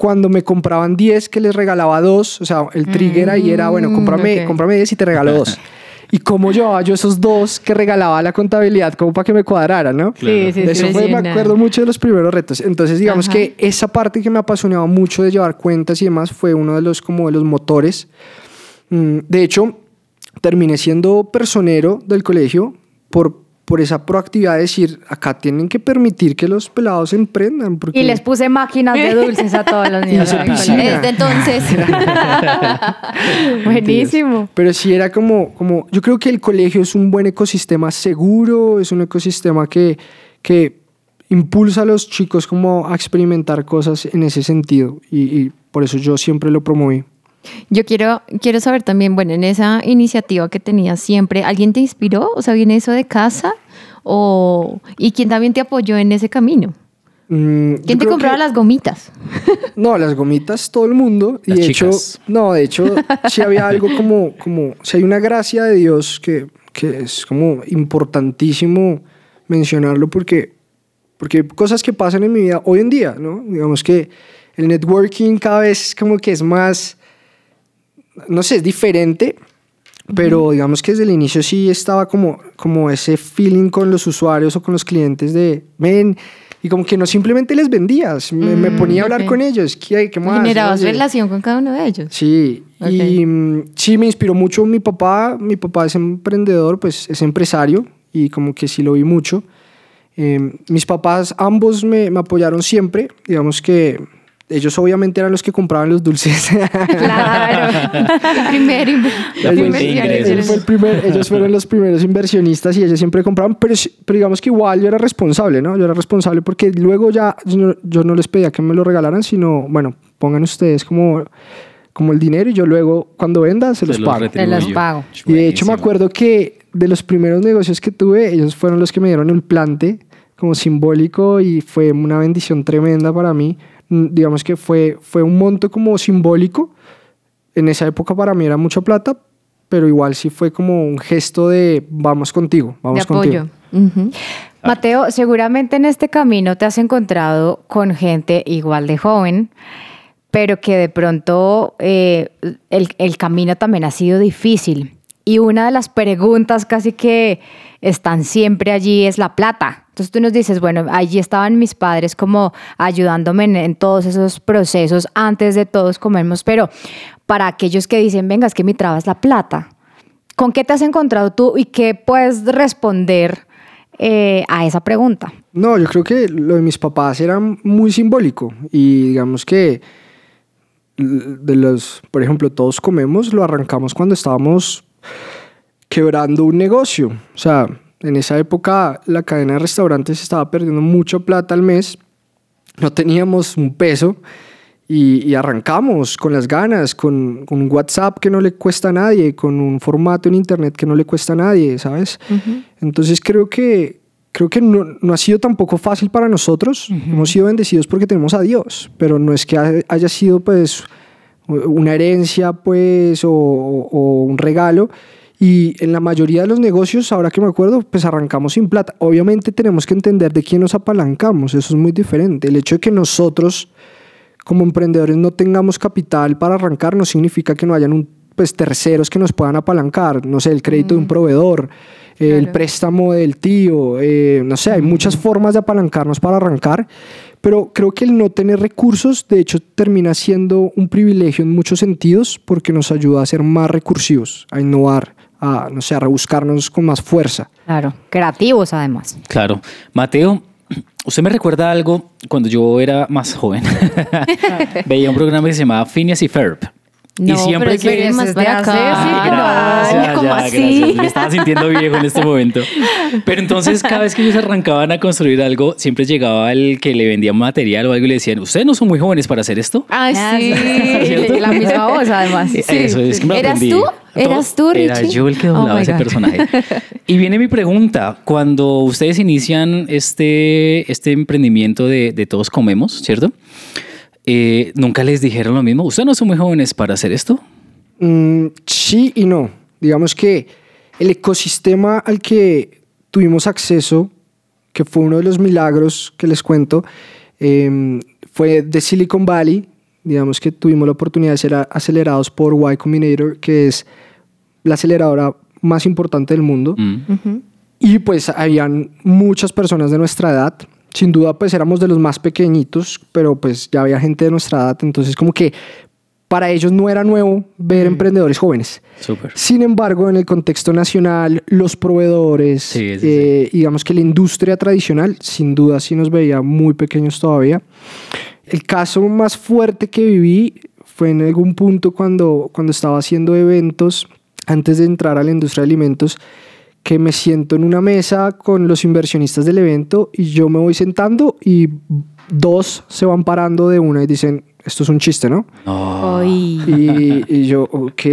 Speaker 7: cuando me compraban 10 que les regalaba dos. O sea, el trigger ahí era, bueno, cómprame,
Speaker 4: ok.
Speaker 7: cómprame 10 y te regalo dos. Y cómo llevaba yo esos dos que regalaba la contabilidad como para que me cuadrara, ¿no?
Speaker 4: Sí, sí, sí.
Speaker 7: Eso fue, me acuerdo mucho de los primeros retos. Entonces, digamos
Speaker 4: Ajá.
Speaker 7: que esa parte que me apasionaba mucho de llevar cuentas y demás fue uno de los, como de los motores. Mm, De hecho, terminé siendo personero del colegio por, por esa proactividad de decir, acá tienen que permitir que los pelados emprendan. Porque
Speaker 2: Y les puse máquinas de dulces a todos los niños.
Speaker 4: Desde entonces.
Speaker 2: Buenísimo.
Speaker 7: Pero sí era como, como, yo creo que el colegio es un buen ecosistema seguro, es un ecosistema que, que impulsa a los chicos como a experimentar cosas en ese sentido y, y por eso yo siempre lo promoví.
Speaker 4: Yo quiero, quiero saber también, bueno, en esa iniciativa que tenías siempre, ¿alguien te inspiró? O sea, ¿viene eso de casa? O, ¿Y quién también te apoyó en ese camino?
Speaker 7: Mm,
Speaker 4: ¿Quién te compraba
Speaker 7: que-
Speaker 4: las gomitas?
Speaker 7: No, las gomitas, todo el mundo. Y de hecho, no, de hecho, sí había algo como, como, si hay una gracia de Dios que, que es como importantísimo mencionarlo porque, porque hay cosas que pasan en mi vida hoy en día, ¿no? Digamos que el networking cada vez como que es más, no sé, es diferente, pero digamos que desde el inicio sí estaba como, como ese feeling con los usuarios o con los clientes de, ven, y como que no simplemente les vendías, me, me
Speaker 4: Mm,
Speaker 7: ponía a hablar con ellos, ¿qué, qué más?
Speaker 4: Generabas
Speaker 7: Oye.
Speaker 4: relación con cada uno de ellos.
Speaker 7: Sí, y mm, sí me inspiró mucho mi papá, mi papá es emprendedor, pues es empresario y como que sí lo vi mucho. Eh, mis papás ambos me, me apoyaron siempre, digamos que ellos obviamente eran los que compraban los dulces.
Speaker 2: Claro.
Speaker 4: El primer inv-
Speaker 3: La
Speaker 7: ellos, fue el primer- fueron los primeros inversionistas y ellos siempre compraban, pero, pero digamos que igual yo era responsable, ¿no? Yo era responsable porque luego ya yo no, yo no les pedía que me lo regalaran, sino, bueno, pongan ustedes como, como el dinero y yo luego cuando venda se los
Speaker 3: Se los
Speaker 7: pago.
Speaker 2: Te los pago.
Speaker 7: Y de hecho me acuerdo que de los primeros negocios que tuve, ellos fueron los que me dieron el plante como simbólico y fue una bendición tremenda para mí. Mm, Digamos que fue, fue un monto como simbólico. En esa época para mí era mucha plata, pero igual sí fue como un gesto de vamos contigo, vamos
Speaker 4: De apoyo.
Speaker 7: contigo.
Speaker 4: Ujú.
Speaker 2: Mateo, seguramente en este camino te has encontrado con gente igual de joven, pero que de pronto eh, el, el camino también ha sido difícil. Y una de las preguntas casi que están siempre allí es la plata. Entonces tú nos dices, bueno, allí estaban mis padres como ayudándome en, todos esos procesos antes de todos comernos, pero para aquellos que dicen, venga, es que mi traba es la plata, ¿con qué te has encontrado tú y qué puedes responder eh, a esa pregunta?
Speaker 7: No, yo creo que lo de mis papás era muy simbólico y digamos que de los, por ejemplo, todos comemos, lo arrancamos cuando estábamos quebrando un negocio. O sea, en esa época la cadena de restaurantes estaba perdiendo mucha plata al mes, no teníamos un peso y, y arrancamos con las ganas, con, con un WhatsApp que no le cuesta a nadie, con un formato en Internet que no le cuesta a nadie, ¿sabes? Entonces creo que, creo que no, no ha sido tampoco fácil para nosotros. Hemos sido bendecidos porque tenemos a Dios, pero no es que ha- haya sido pues una herencia pues o, o un regalo. Y en la mayoría de los negocios, ahora que me acuerdo, pues arrancamos sin plata. Obviamente tenemos que entender de quién nos apalancamos, eso es muy diferente. El hecho de que nosotros como emprendedores no tengamos capital para arrancar no significa que no hayan un, pues, terceros que nos puedan apalancar, no sé, el crédito de un proveedor, eh, el préstamo del tío, eh, no sé, hay muchas formas de apalancarnos para arrancar, pero creo que el no tener recursos, de hecho, termina siendo un privilegio en muchos sentidos porque nos ayuda a ser más recursivos, a innovar, a, no sé, a rebuscarnos con más fuerza.
Speaker 2: Claro, creativos además.
Speaker 3: Claro. Mateo, usted me recuerda algo cuando yo era más joven. Veía un programa que se llamaba Phineas y Ferb.
Speaker 4: No,
Speaker 3: y siempre
Speaker 4: pero
Speaker 3: que...
Speaker 4: más para acá.
Speaker 3: Gracias,
Speaker 2: Ay, ¿cómo
Speaker 3: ya,
Speaker 2: así?
Speaker 3: gracias. Me estaba sintiendo viejo en este momento. Pero entonces, cada vez que ellos arrancaban a construir algo, siempre llegaba el que le vendía material o algo y le decían, ¿ustedes no son muy jóvenes para hacer esto?
Speaker 4: Ay,
Speaker 2: Ah,
Speaker 4: sí.
Speaker 2: sí, la misma voz además.
Speaker 3: Eso es que me lo
Speaker 4: ¿Eras
Speaker 3: aprendí.
Speaker 4: tú? ¿Eras tú,
Speaker 3: Era
Speaker 4: Richie?
Speaker 3: yo el que
Speaker 4: Oh
Speaker 3: doblaba ese personaje. Y viene mi pregunta. Cuando ustedes inician este, este emprendimiento de, de Todos Comemos, ¿cierto? Eh, ¿Nunca les dijeron lo mismo? ¿Ustedes no son muy jóvenes para hacer esto?
Speaker 7: Mm, sí y no. Digamos que el ecosistema al que tuvimos acceso, que fue uno de los milagros que les cuento, eh, fue de Silicon Valley. Digamos que tuvimos la oportunidad de ser acelerados por Y Combinator, que es la aceleradora más importante del mundo.
Speaker 3: Mm.
Speaker 7: Y pues habían muchas personas de nuestra edad. Sin duda pues éramos de los más pequeñitos, pero pues ya había gente de nuestra edad. Entonces como que para ellos no era nuevo ver emprendedores jóvenes.
Speaker 3: Súper.
Speaker 7: Sin embargo, en el contexto nacional, los proveedores,
Speaker 3: Sí, sí, sí.
Speaker 7: eh, digamos que la industria tradicional, sin duda sí nos veía muy pequeños todavía. El caso más fuerte que viví fue en algún punto cuando, cuando estaba haciendo eventos, antes de entrar a la industria de alimentos, que me siento en una mesa con los inversionistas del evento y yo me voy sentando y dos se van parando de una y dicen, esto es un chiste, ¿no?
Speaker 4: Ay.
Speaker 7: Y, y yo, ok.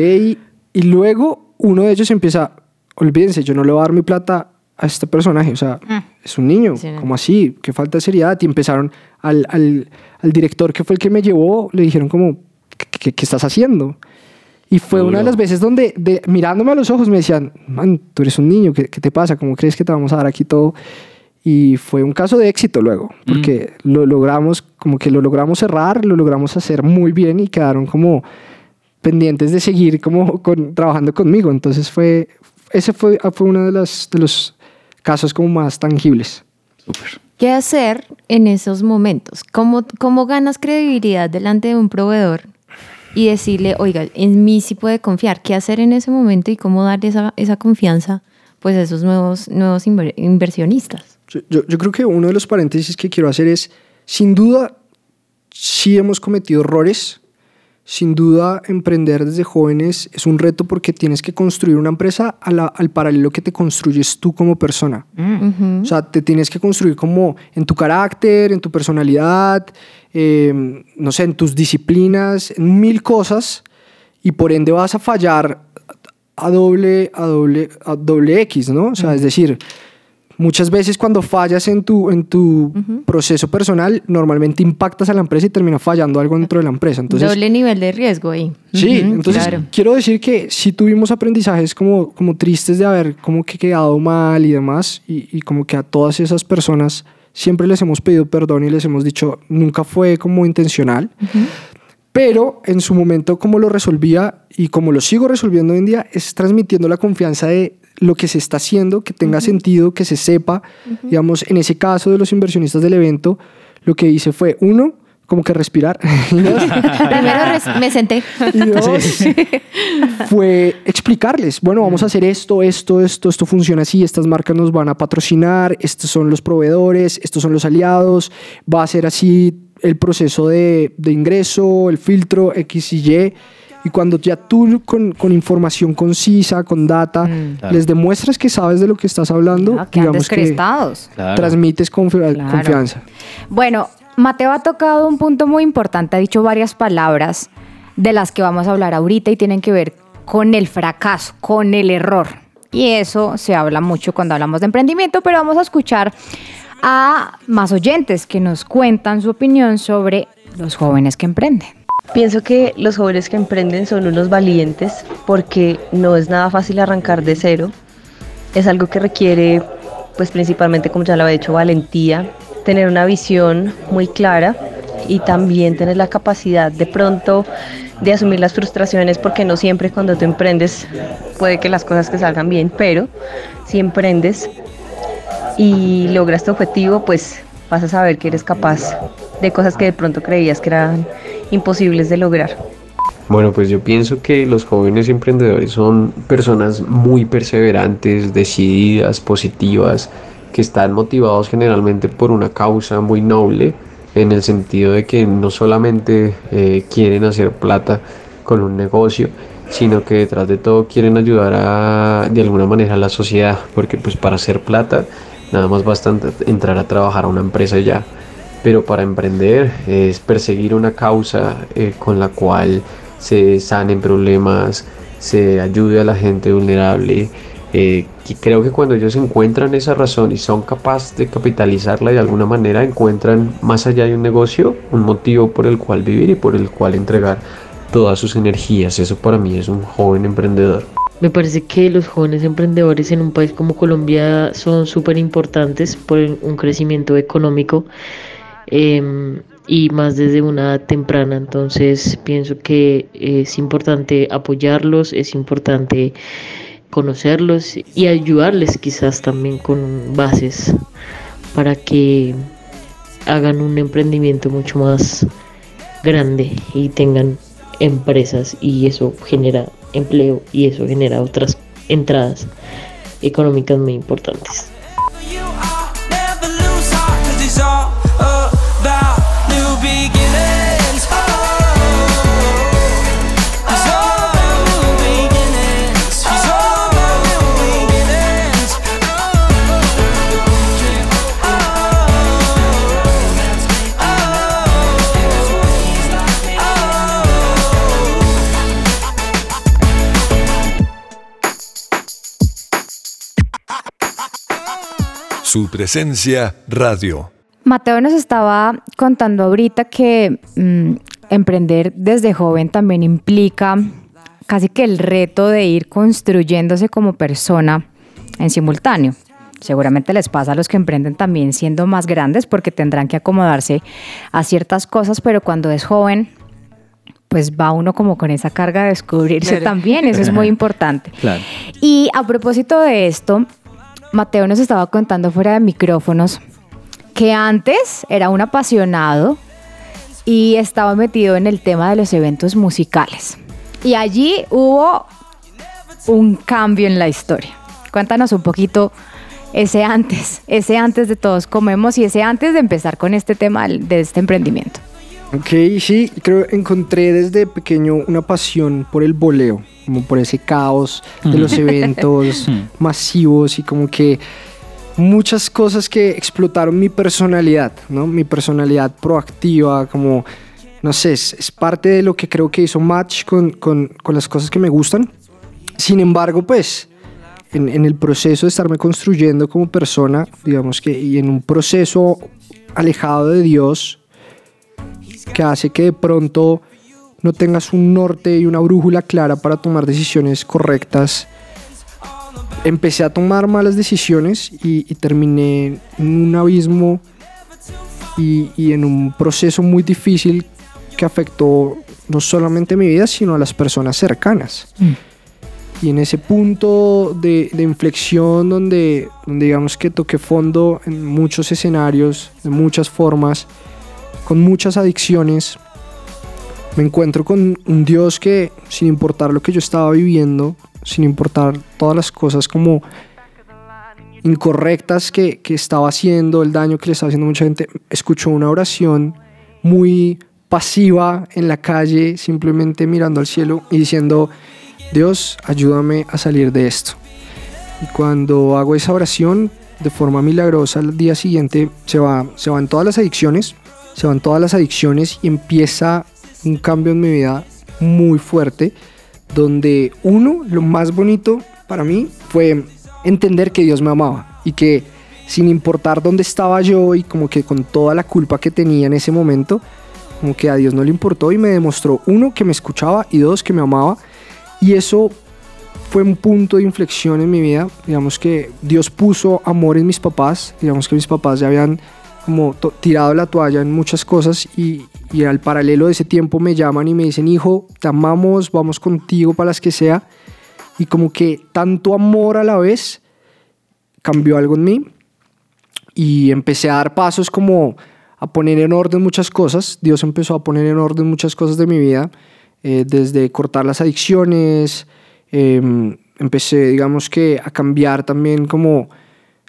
Speaker 7: Y luego uno de ellos empieza, olvídense, yo no le voy a dar mi plata a este personaje, o sea, es un niño,
Speaker 4: Sí, no.
Speaker 7: como así? ¿Qué falta de seriedad? Y empezaron al, al, al director que fue el que me llevó, le dijeron como, ¿qué, qué- qué estás haciendo? Y fue una de las veces donde, de, mirándome a los ojos, me decían, man, tú eres un niño, ¿qué, qué te pasa? ¿Cómo crees que te vamos a dar aquí todo? Y fue un caso de éxito luego, porque lo logramos, como que lo logramos cerrar, lo logramos hacer muy bien y quedaron como pendientes de seguir como con, trabajando conmigo. Entonces fue, ese fue, fue uno de, las, de los casos como más tangibles.
Speaker 4: ¿Qué hacer en esos momentos? ¿Cómo, ¿Cómo ganas credibilidad delante de un proveedor y decirle, oiga, en mí sí puede confiar? ¿Qué hacer en ese momento y cómo darle esa, esa confianza pues, a esos nuevos, nuevos inver- inversionistas?
Speaker 7: Yo- yo creo que uno de los paréntesis que quiero hacer es, sin duda, sí hemos cometido errores. Sin duda, emprender desde jóvenes es un reto porque tienes que construir una empresa a la- al paralelo que te construyes tú como persona. O sea, te tienes que construir como en tu carácter, en tu personalidad, eh, no sé, en tus disciplinas, en mil cosas, y por ende vas a fallar a doble, a doble, a doble X, ¿no? O sea, es decir, muchas veces cuando fallas en tu, en tu proceso personal, normalmente impactas a la empresa y termina fallando algo dentro de la empresa. Entonces,
Speaker 4: Doble nivel de riesgo ahí.
Speaker 7: Sí,
Speaker 4: Ujú,
Speaker 7: entonces
Speaker 4: claro.
Speaker 7: quiero decir que sí tuvimos aprendizajes como, como tristes de haber como que quedado mal y demás, y, y como que a todas esas personas siempre les hemos pedido perdón y les hemos dicho, nunca fue como intencional, pero en su momento como lo resolvía y como lo sigo resolviendo hoy en día, es transmitiendo la confianza de lo que se está haciendo, que tenga sentido, que se sepa. Digamos, en ese caso de los inversionistas del evento, lo que hice fue, uno, como que respirar.
Speaker 4: Primero res- me senté.
Speaker 7: y dos, fue explicarles, bueno, vamos a hacer esto, esto, esto, esto funciona así, estas marcas nos van a patrocinar, estos son los proveedores, estos son los aliados, va a ser así el proceso de, de ingreso, el filtro X y Y. Y cuando ya tú con, con información concisa, con data,
Speaker 3: Claro.
Speaker 7: les demuestras que sabes de lo que estás hablando,
Speaker 2: Ah, quedan
Speaker 7: digamos que.
Speaker 3: Claro.
Speaker 7: transmites confi-
Speaker 2: Claro.
Speaker 7: confianza.
Speaker 2: Bueno, Mateo ha tocado un punto muy importante, ha dicho varias palabras de las que vamos a hablar ahorita y tienen que ver con el fracaso, con el error. Y eso se habla mucho cuando hablamos de emprendimiento, pero vamos a escuchar a más oyentes que nos cuentan su opinión sobre los jóvenes que emprenden.
Speaker 11: Pienso que los jóvenes que emprenden son unos valientes porque no es nada fácil arrancar de cero. Es algo que requiere, pues principalmente, como ya lo he dicho, valentía, tener una visión muy clara y también tener la capacidad de pronto de asumir las frustraciones porque no siempre cuando tú emprendes puede que las cosas te salgan bien, pero si emprendes y logras tu objetivo, pues vas a saber que eres capaz de cosas que de pronto creías que eran imposibles de lograr.
Speaker 12: Bueno, pues yo pienso que los jóvenes emprendedores son personas muy perseverantes, decididas, positivas, que están motivados generalmente por una causa muy noble, en el sentido de que no solamente eh, quieren hacer plata con un negocio, sino que detrás de todo quieren ayudar a, de alguna manera a la sociedad, porque pues para hacer plata nada más basta entrar a trabajar a una empresa y ya pero para emprender es perseguir una causa eh, con la cual se sanen problemas, se ayude a la gente vulnerable. eh, y creo que cuando ellos encuentran esa razón y son capaces de capitalizarla de alguna manera, encuentran más allá de un negocio un motivo por el cual vivir y por el cual entregar todas sus energías. Eso para mí es un joven emprendedor.
Speaker 13: Me parece que los jóvenes emprendedores en un país como Colombia son súper importantes por un crecimiento económico em, y más desde una edad temprana. Entonces pienso que es importante apoyarlos, es importante conocerlos y ayudarles quizás también con bases para que hagan un emprendimiento mucho más grande y tengan empresas y eso genera empleo y eso genera otras entradas económicas muy importantes.
Speaker 6: Su presencia radio.
Speaker 2: Mateo nos estaba contando ahorita que mm, emprender desde joven también implica casi que el reto de ir construyéndose como persona en simultáneo. Seguramente les pasa a los que emprenden también siendo más grandes porque tendrán que acomodarse a ciertas cosas, pero cuando es joven, pues va uno como con esa carga de descubrirse
Speaker 3: Claro.
Speaker 2: también, eso es muy importante.
Speaker 3: Claro.
Speaker 2: Y a propósito de esto, Mateo nos estaba contando fuera de micrófonos que antes era un apasionado y estaba metido en el tema de los eventos musicales. Y allí hubo un cambio en la historia. Cuéntanos un poquito ese antes, ese antes de todos comemos y ese antes de empezar con este tema de este emprendimiento.
Speaker 7: Ok, sí, creo encontré desde pequeño una pasión por el boleo, como por ese caos de los eventos
Speaker 3: Mm.
Speaker 7: masivos y como que muchas cosas que explotaron mi personalidad, ¿no? Mi personalidad proactiva, como, no sé, es, es parte de lo que creo que hizo match con, con- con las cosas que me gustan. Sin embargo, pues, en, en el proceso de estarme construyendo como persona, digamos que, y en un proceso alejado de Dios, que hace que de pronto no tengas un norte y una brújula clara para tomar decisiones correctas. Empecé a tomar malas decisiones y, y terminé en un abismo y, y en un proceso muy difícil que afectó no solamente mi vida, sino a las personas cercanas. Y en ese punto de, de inflexión donde, donde digamos que toqué fondo en muchos escenarios, de muchas formas, con muchas adicciones, me encuentro con un Dios que sin importar lo que yo estaba viviendo, sin importar todas las cosas como incorrectas que, que estaba haciendo, el daño que le estaba haciendo a mucha gente, escuchó una oración muy pasiva en la calle, simplemente mirando al cielo y diciendo, Dios, ayúdame a salir de esto. Y cuando hago esa oración, de forma milagrosa, al día siguiente se, va, se van todas las adicciones, se van todas las adicciones y empieza un cambio en mi vida muy fuerte, donde uno, lo más bonito para mí fue entender que Dios me amaba y que sin importar dónde estaba yo y como que con toda la culpa que tenía en ese momento, como que a Dios no le importó y me demostró, uno, que me escuchaba y dos, que me amaba. Y eso fue un punto de inflexión en mi vida. Digamos que Dios puso amor en mis papás. Digamos que mis papás ya habían como tirado la toalla en muchas cosas y, y al paralelo de ese tiempo me llaman y me dicen, hijo, te amamos, vamos contigo para las que sea. Y como que tanto amor a la vez cambió algo en mí y empecé a dar pasos como a poner en orden muchas cosas. Dios empezó a poner en orden muchas cosas de mi vida, eh, desde cortar las adicciones, eh, empecé, digamos que, a cambiar también como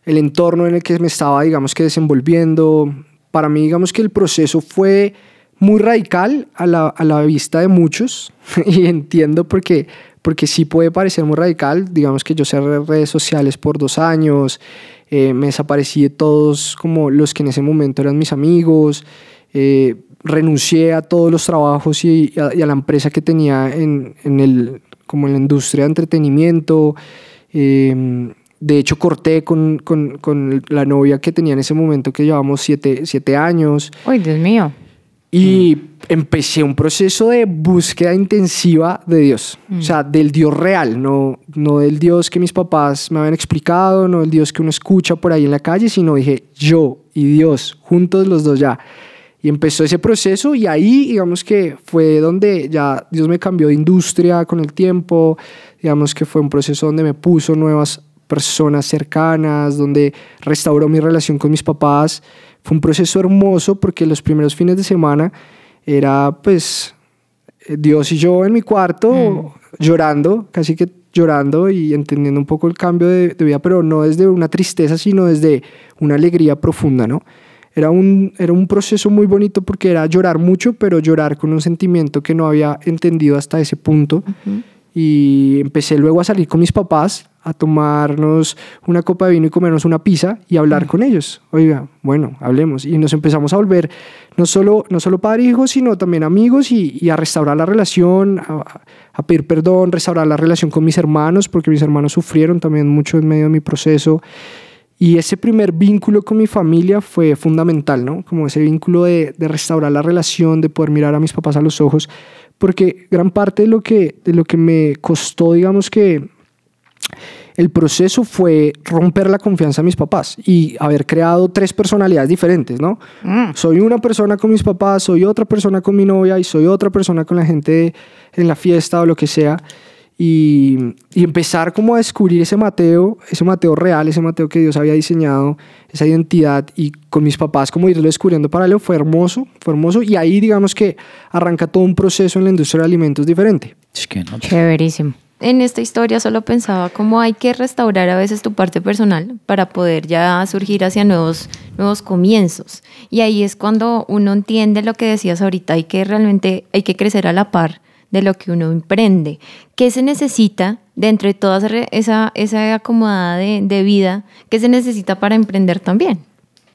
Speaker 7: el entorno en el que me estaba, digamos que, desenvolviendo. Para mí, digamos que el proceso fue muy radical a la, a la vista de muchos y entiendo porque, porque sí puede parecer muy radical. Digamos que yo cerré redes sociales por dos años, eh, me desaparecí de todos como los que en ese momento eran mis amigos, eh, renuncié a todos los trabajos y, y a, y a la empresa que tenía en, en el, como en la industria de entretenimiento. eh, de hecho, corté con, con, con la novia que tenía en ese momento, que llevamos siete, siete años.
Speaker 2: Uy, Dios mío.
Speaker 7: Y empecé un proceso de búsqueda intensiva de Dios, o sea, del Dios real, no, no del Dios que mis papás me habían explicado, no del Dios que uno escucha por ahí en la calle, sino dije yo y Dios, juntos los dos ya. Y empezó ese proceso y ahí, digamos que fue donde ya Dios me cambió de industria con el tiempo, digamos que fue un proceso donde me puso nuevas personas cercanas, donde restauró mi relación con mis papás. Fue un proceso hermoso porque los primeros fines de semana era pues eh, Dios y yo en mi cuarto llorando, casi que llorando y entendiendo un poco el cambio de, de vida, pero no desde una tristeza, sino desde una alegría profunda, ¿no? Era un, era un proceso muy bonito porque era llorar mucho, pero llorar con un sentimiento que no había entendido hasta ese punto. Y empecé luego a salir con mis papás a tomarnos una copa de vino y comernos una pizza y hablar con ellos. Oiga, bueno, hablemos. Y nos empezamos a volver no solo, no solo padre e hijo, sino también amigos y, y a restaurar la relación, a, a pedir perdón, restaurar la relación con mis hermanos, porque mis hermanos sufrieron también mucho en medio de mi proceso. Y ese primer vínculo con mi familia fue fundamental, ¿no? Como ese vínculo de, de, restaurar la relación, de poder mirar a mis papás a los ojos, porque gran parte de lo que, de lo que me costó, digamos que el proceso fue romper la confianza de mis papás y haber creado tres personalidades diferentes, ¿no? Mm. Soy una persona con mis papás, soy otra persona con mi novia y soy otra persona con la gente en la fiesta o lo que sea y, y, empezar como a descubrir ese Mateo, ese Mateo real, ese Mateo que Dios había diseñado, esa identidad y con mis papás como irlo descubriendo paralelo fue hermoso, fue hermoso y ahí digamos que arranca todo un proceso en la industria de alimentos diferente.
Speaker 3: Es que no.
Speaker 4: Chéverísimo. En esta historia solo pensaba cómo hay que restaurar a veces tu parte personal para poder ya surgir hacia nuevos, nuevos comienzos. Y ahí es cuando uno entiende lo que decías ahorita, hay que realmente, hay que crecer a la par de lo que uno emprende. ¿Qué se necesita dentro de toda esa, esa acomodada de, de vida? ¿Qué se necesita para emprender también?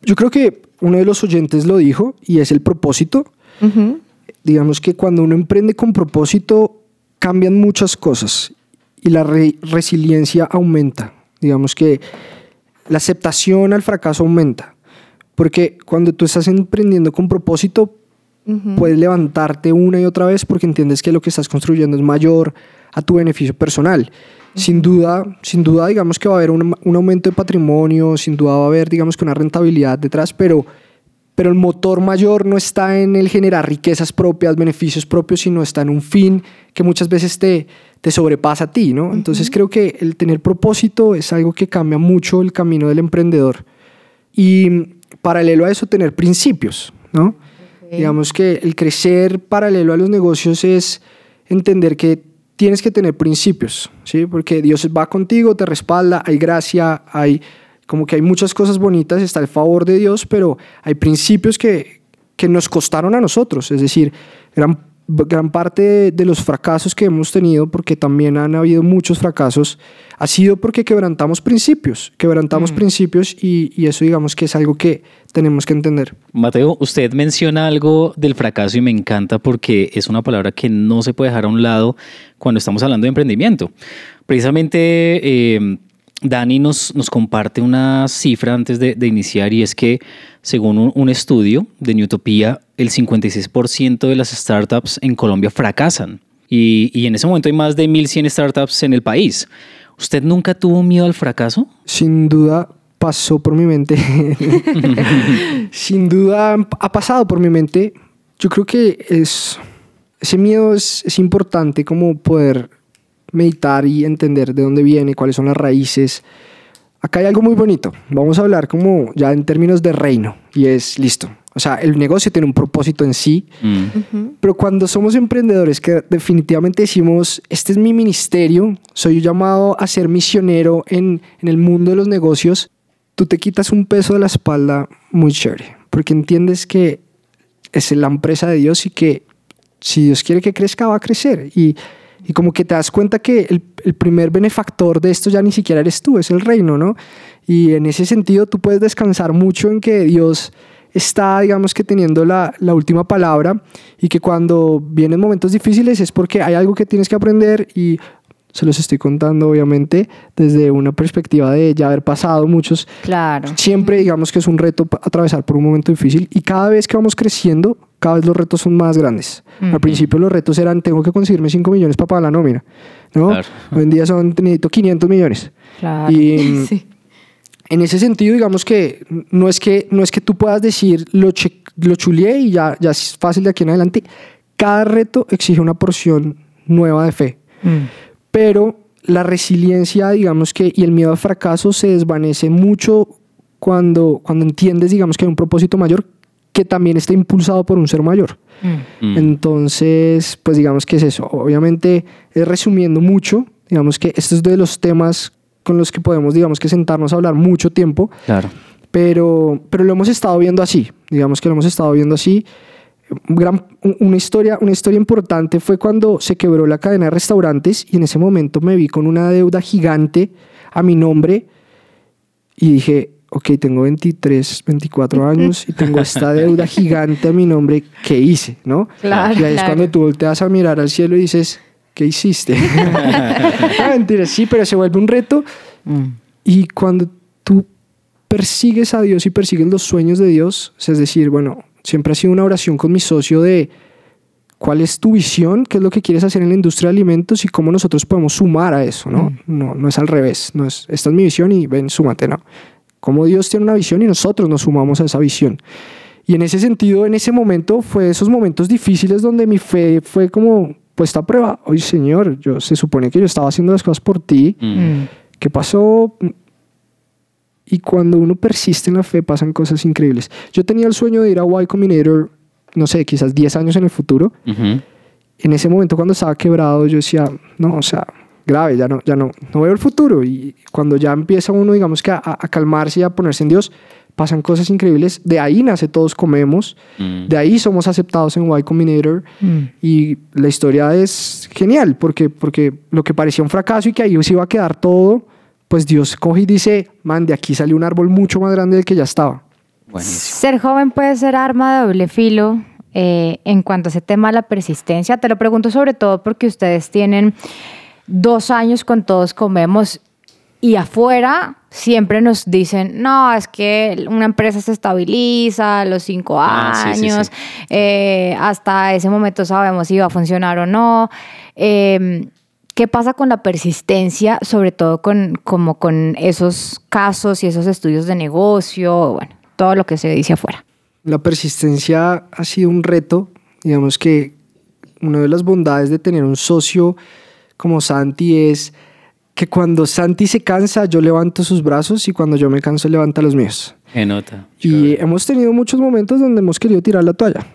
Speaker 7: Yo creo que uno de los oyentes lo dijo y es el propósito. Uh -huh. Digamos que cuando uno emprende con propósito cambian muchas cosas y la re resiliencia aumenta. Digamos que la aceptación al fracaso aumenta. Porque cuando tú estás emprendiendo con propósito, Uh -huh. Puedes levantarte una y otra vez porque entiendes que lo que estás construyendo es mayor a tu beneficio personal. Uh -huh. Sin duda, sin duda, digamos que va a haber un, un, aumento de patrimonio, sin duda va a haber, digamos que una rentabilidad detrás, pero, pero el motor mayor no está en el generar riquezas propias, beneficios propios, sino está en un fin que muchas veces te, te sobrepasa a ti, ¿no? Uh -huh. Entonces creo que el tener propósito es algo que cambia mucho el camino del emprendedor. Y paralelo a eso, tener principios, ¿no? Digamos que el crecer paralelo a los negocios es entender que tienes que tener principios, ¿sí? Porque Dios va contigo, te respalda, hay gracia, hay como que hay muchas cosas bonitas, está el favor de Dios, pero hay principios que, que nos costaron a nosotros, es decir, gran gran parte de los fracasos que hemos tenido, porque también han habido muchos fracasos, ha sido porque quebrantamos principios, quebrantamos mm. principios y, y, eso digamos que es algo que tenemos que entender.
Speaker 3: Mateo, usted menciona algo del fracaso y me encanta porque es una palabra que no se puede dejar a un lado cuando estamos hablando de emprendimiento. Precisamente... Eh, Dani nos, nos, comparte una cifra antes de, de iniciar y es que según un, un, estudio de Newtopia, el 56% de las startups en Colombia fracasan y, y en ese momento hay más de 1.100 startups en el país. ¿Usted nunca tuvo miedo al fracaso?
Speaker 7: Sin duda pasó por mi mente. Sin duda ha pasado por mi mente. Yo creo que es, ese miedo es, es importante como poder meditar y entender de dónde viene, cuáles son las raíces. Acá hay algo muy bonito. Vamos a hablar como ya en términos de reino y es listo. O sea, el negocio tiene un propósito en sí, mm. uh -huh. pero cuando somos emprendedores que definitivamente decimos, este es mi ministerio, soy llamado a ser misionero en, en el mundo de los negocios, tú te quitas un peso de la espalda muy chévere, porque entiendes que es la empresa de Dios y que si Dios quiere que crezca, va a crecer. Y y como que te das cuenta que el, el, primer benefactor de esto ya ni siquiera eres tú, es el reino, ¿no? Y en ese sentido tú puedes descansar mucho en que Dios está, digamos que teniendo la, la última palabra y que cuando vienen momentos difíciles es porque hay algo que tienes que aprender y se los estoy contando obviamente desde una perspectiva de ya haber pasado muchos.
Speaker 2: Claro.
Speaker 7: Siempre digamos que es un reto atravesar por un momento difícil y cada vez que vamos creciendo, cada vez los retos son más grandes. Uh -huh. Al principio los retos eran, tengo que conseguirme 5 millones para pagar la nómina, ¿no? Claro. Hoy en día son, necesito 500 millones.
Speaker 2: Claro.
Speaker 7: Y sí. en ese sentido, digamos que no es que, no es que tú puedas decir, lo, lo chuleé y ya, ya es fácil de aquí en adelante. Cada reto exige una porción nueva de fe. Uh pero la resiliencia, digamos que, y el miedo al fracaso se desvanece mucho cuando, cuando entiendes, digamos, que hay un propósito mayor que también está impulsado por un ser mayor.
Speaker 3: Mm.
Speaker 7: Entonces, pues digamos que es eso. Obviamente, es resumiendo mucho, digamos que este es de los temas con los que podemos, digamos que sentarnos a hablar mucho tiempo,
Speaker 3: Claro.
Speaker 7: pero, pero lo hemos estado viendo así, digamos que lo hemos estado viendo así. Gran- una, historia, una historia importante fue cuando se quebró la cadena de restaurantes y en ese momento me vi con una deuda gigante a mi nombre y dije, ok, tengo 23, 24 años y tengo esta deuda gigante a mi nombre, ¿qué hice? ¿no?
Speaker 2: Claro,
Speaker 7: y ahí es cuando tú volteas a mirar al cielo y dices, ¿qué hiciste? no, mentira, sí, pero se vuelve un reto y cuando tú persigues a Dios y persigues los sueños de Dios, es decir, bueno, siempre ha sido una oración con mi socio de cuál es tu visión, qué es lo que quieres hacer en la industria de alimentos y cómo nosotros podemos sumar a eso, ¿no? No, no es al revés, no es, esta es mi visión y ven, súmate, ¿no? Como Dios tiene una visión y nosotros nos sumamos a esa visión. Y en ese sentido, en ese momento, fue esos momentos difíciles donde mi fe fue como puesta a prueba. Oye, Señor, yo, se supone que yo estaba haciendo las cosas por ti. ¿Qué pasó? Y cuando uno persiste en la fe, pasan cosas increíbles. Yo tenía el sueño de ir a Y Combinator, no sé, quizás 10 años en el futuro. En ese momento, cuando estaba quebrado, yo decía, no, o sea, grave, ya no, ya no, no veo el futuro. Y cuando ya empieza uno, digamos que a, a calmarse y a ponerse en Dios, pasan cosas increíbles. De ahí nace Todos Comemos.
Speaker 3: Mm.
Speaker 7: De ahí somos aceptados en Y Combinator. Y la historia es genial, porque, porque lo que parecía un fracaso y que ahí se iba a quedar todo, pues Dios coge y dice, man, de aquí salió un árbol mucho más grande del que ya estaba.
Speaker 2: Ser joven puede ser arma de doble filo eh, en cuanto a ese tema de la persistencia. Te lo pregunto sobre todo porque ustedes tienen dos años con Todos Comemos y afuera siempre nos dicen, no, es que una empresa se estabiliza a los cinco
Speaker 3: Ah, sí, sí,
Speaker 2: años, eh, hasta ese momento sabemos si va a funcionar o no. Eh, ¿Qué pasa con la persistencia, sobre todo con, como con esos casos y esos estudios de negocio, bueno, todo lo que se dice afuera?
Speaker 7: La persistencia ha sido un reto. Digamos que una de las bondades de tener un socio como Santi es que cuando Santi se cansa, yo levanto sus brazos y cuando yo me canso, levanta los míos.
Speaker 3: Qué nota.
Speaker 7: Y hemos tenido muchos momentos donde hemos querido tirar la toalla.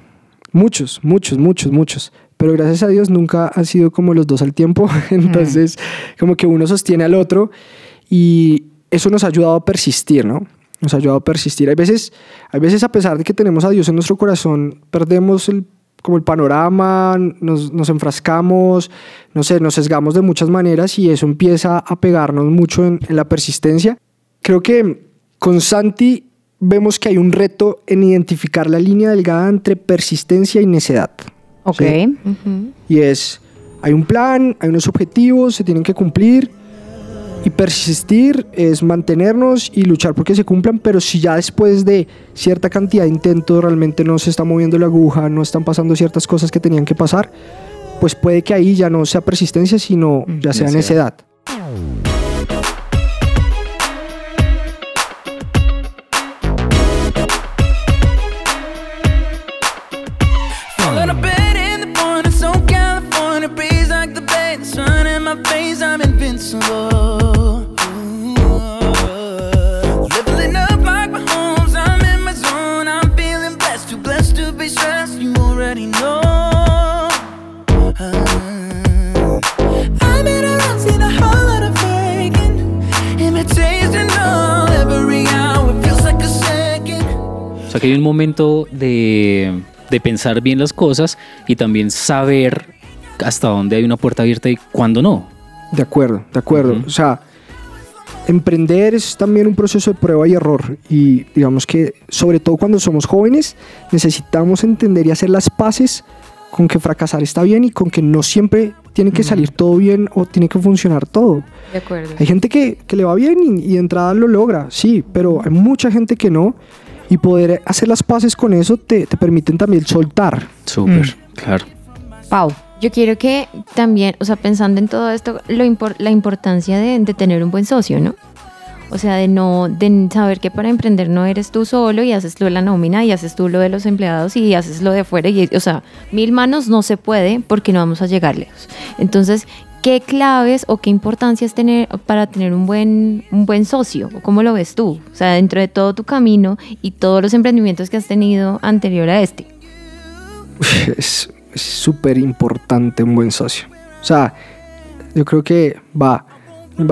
Speaker 7: Muchos, muchos, muchos, muchos. Pero gracias a Dios nunca ha sido como los dos al tiempo. Entonces, como que uno sostiene al otro y eso nos ha ayudado a persistir, ¿no? Nos ha ayudado a persistir. Hay veces, hay veces a pesar de que tenemos a Dios en nuestro corazón, perdemos el, como el panorama, nos, nos enfrascamos, no sé, nos sesgamos de muchas maneras y eso empieza a pegarnos mucho en, en la persistencia. Creo que con Santi vemos que hay un reto en identificar la línea delgada entre persistencia y necedad.
Speaker 2: Ok.
Speaker 7: Y es, hay un plan, hay unos objetivos, se tienen que cumplir. Y persistir es mantenernos y luchar porque se cumplan, pero si ya después de cierta cantidad de intentos realmente no se está moviendo la aguja, no están pasando ciertas cosas que tenían que pasar, pues puede que ahí ya no sea persistencia, sino ya sea
Speaker 3: necedad.
Speaker 7: necedad.
Speaker 3: Sea que hay un momento de, de pensar bien las cosas y también saber hasta dónde hay una puerta abierta y cuándo no.
Speaker 7: De acuerdo, de acuerdo. O sea, emprender es también un proceso de prueba y error. Y digamos que, sobre todo cuando somos jóvenes, necesitamos entender y hacer las paces con que fracasar está bien y con que no siempre tiene que salir todo bien o tiene que funcionar todo.
Speaker 4: De acuerdo.
Speaker 7: Hay gente que, que le va bien y, y de entrada lo logra, sí, pero hay mucha gente que no. Y poder hacer las paces con eso te, te permiten también soltar.
Speaker 3: Súper, claro.
Speaker 2: Pau.
Speaker 4: Yo quiero que también, o sea, pensando en todo esto, lo impor- la importancia de, de tener un buen socio, ¿no? O sea, de no, de saber que para emprender no eres tú solo y haces tú la nómina y haces tú lo de los empleados y haces lo de afuera. Y, o sea, mil manos no se puede porque no vamos a llegar lejos. Entonces, ¿qué claves o qué importancia es tener para tener un buen, un buen socio? ¿Cómo lo ves tú? O sea, dentro de todo tu camino y todos los emprendimientos que has tenido anterior a este.
Speaker 7: Es súper importante un buen socio. O sea, yo creo que va.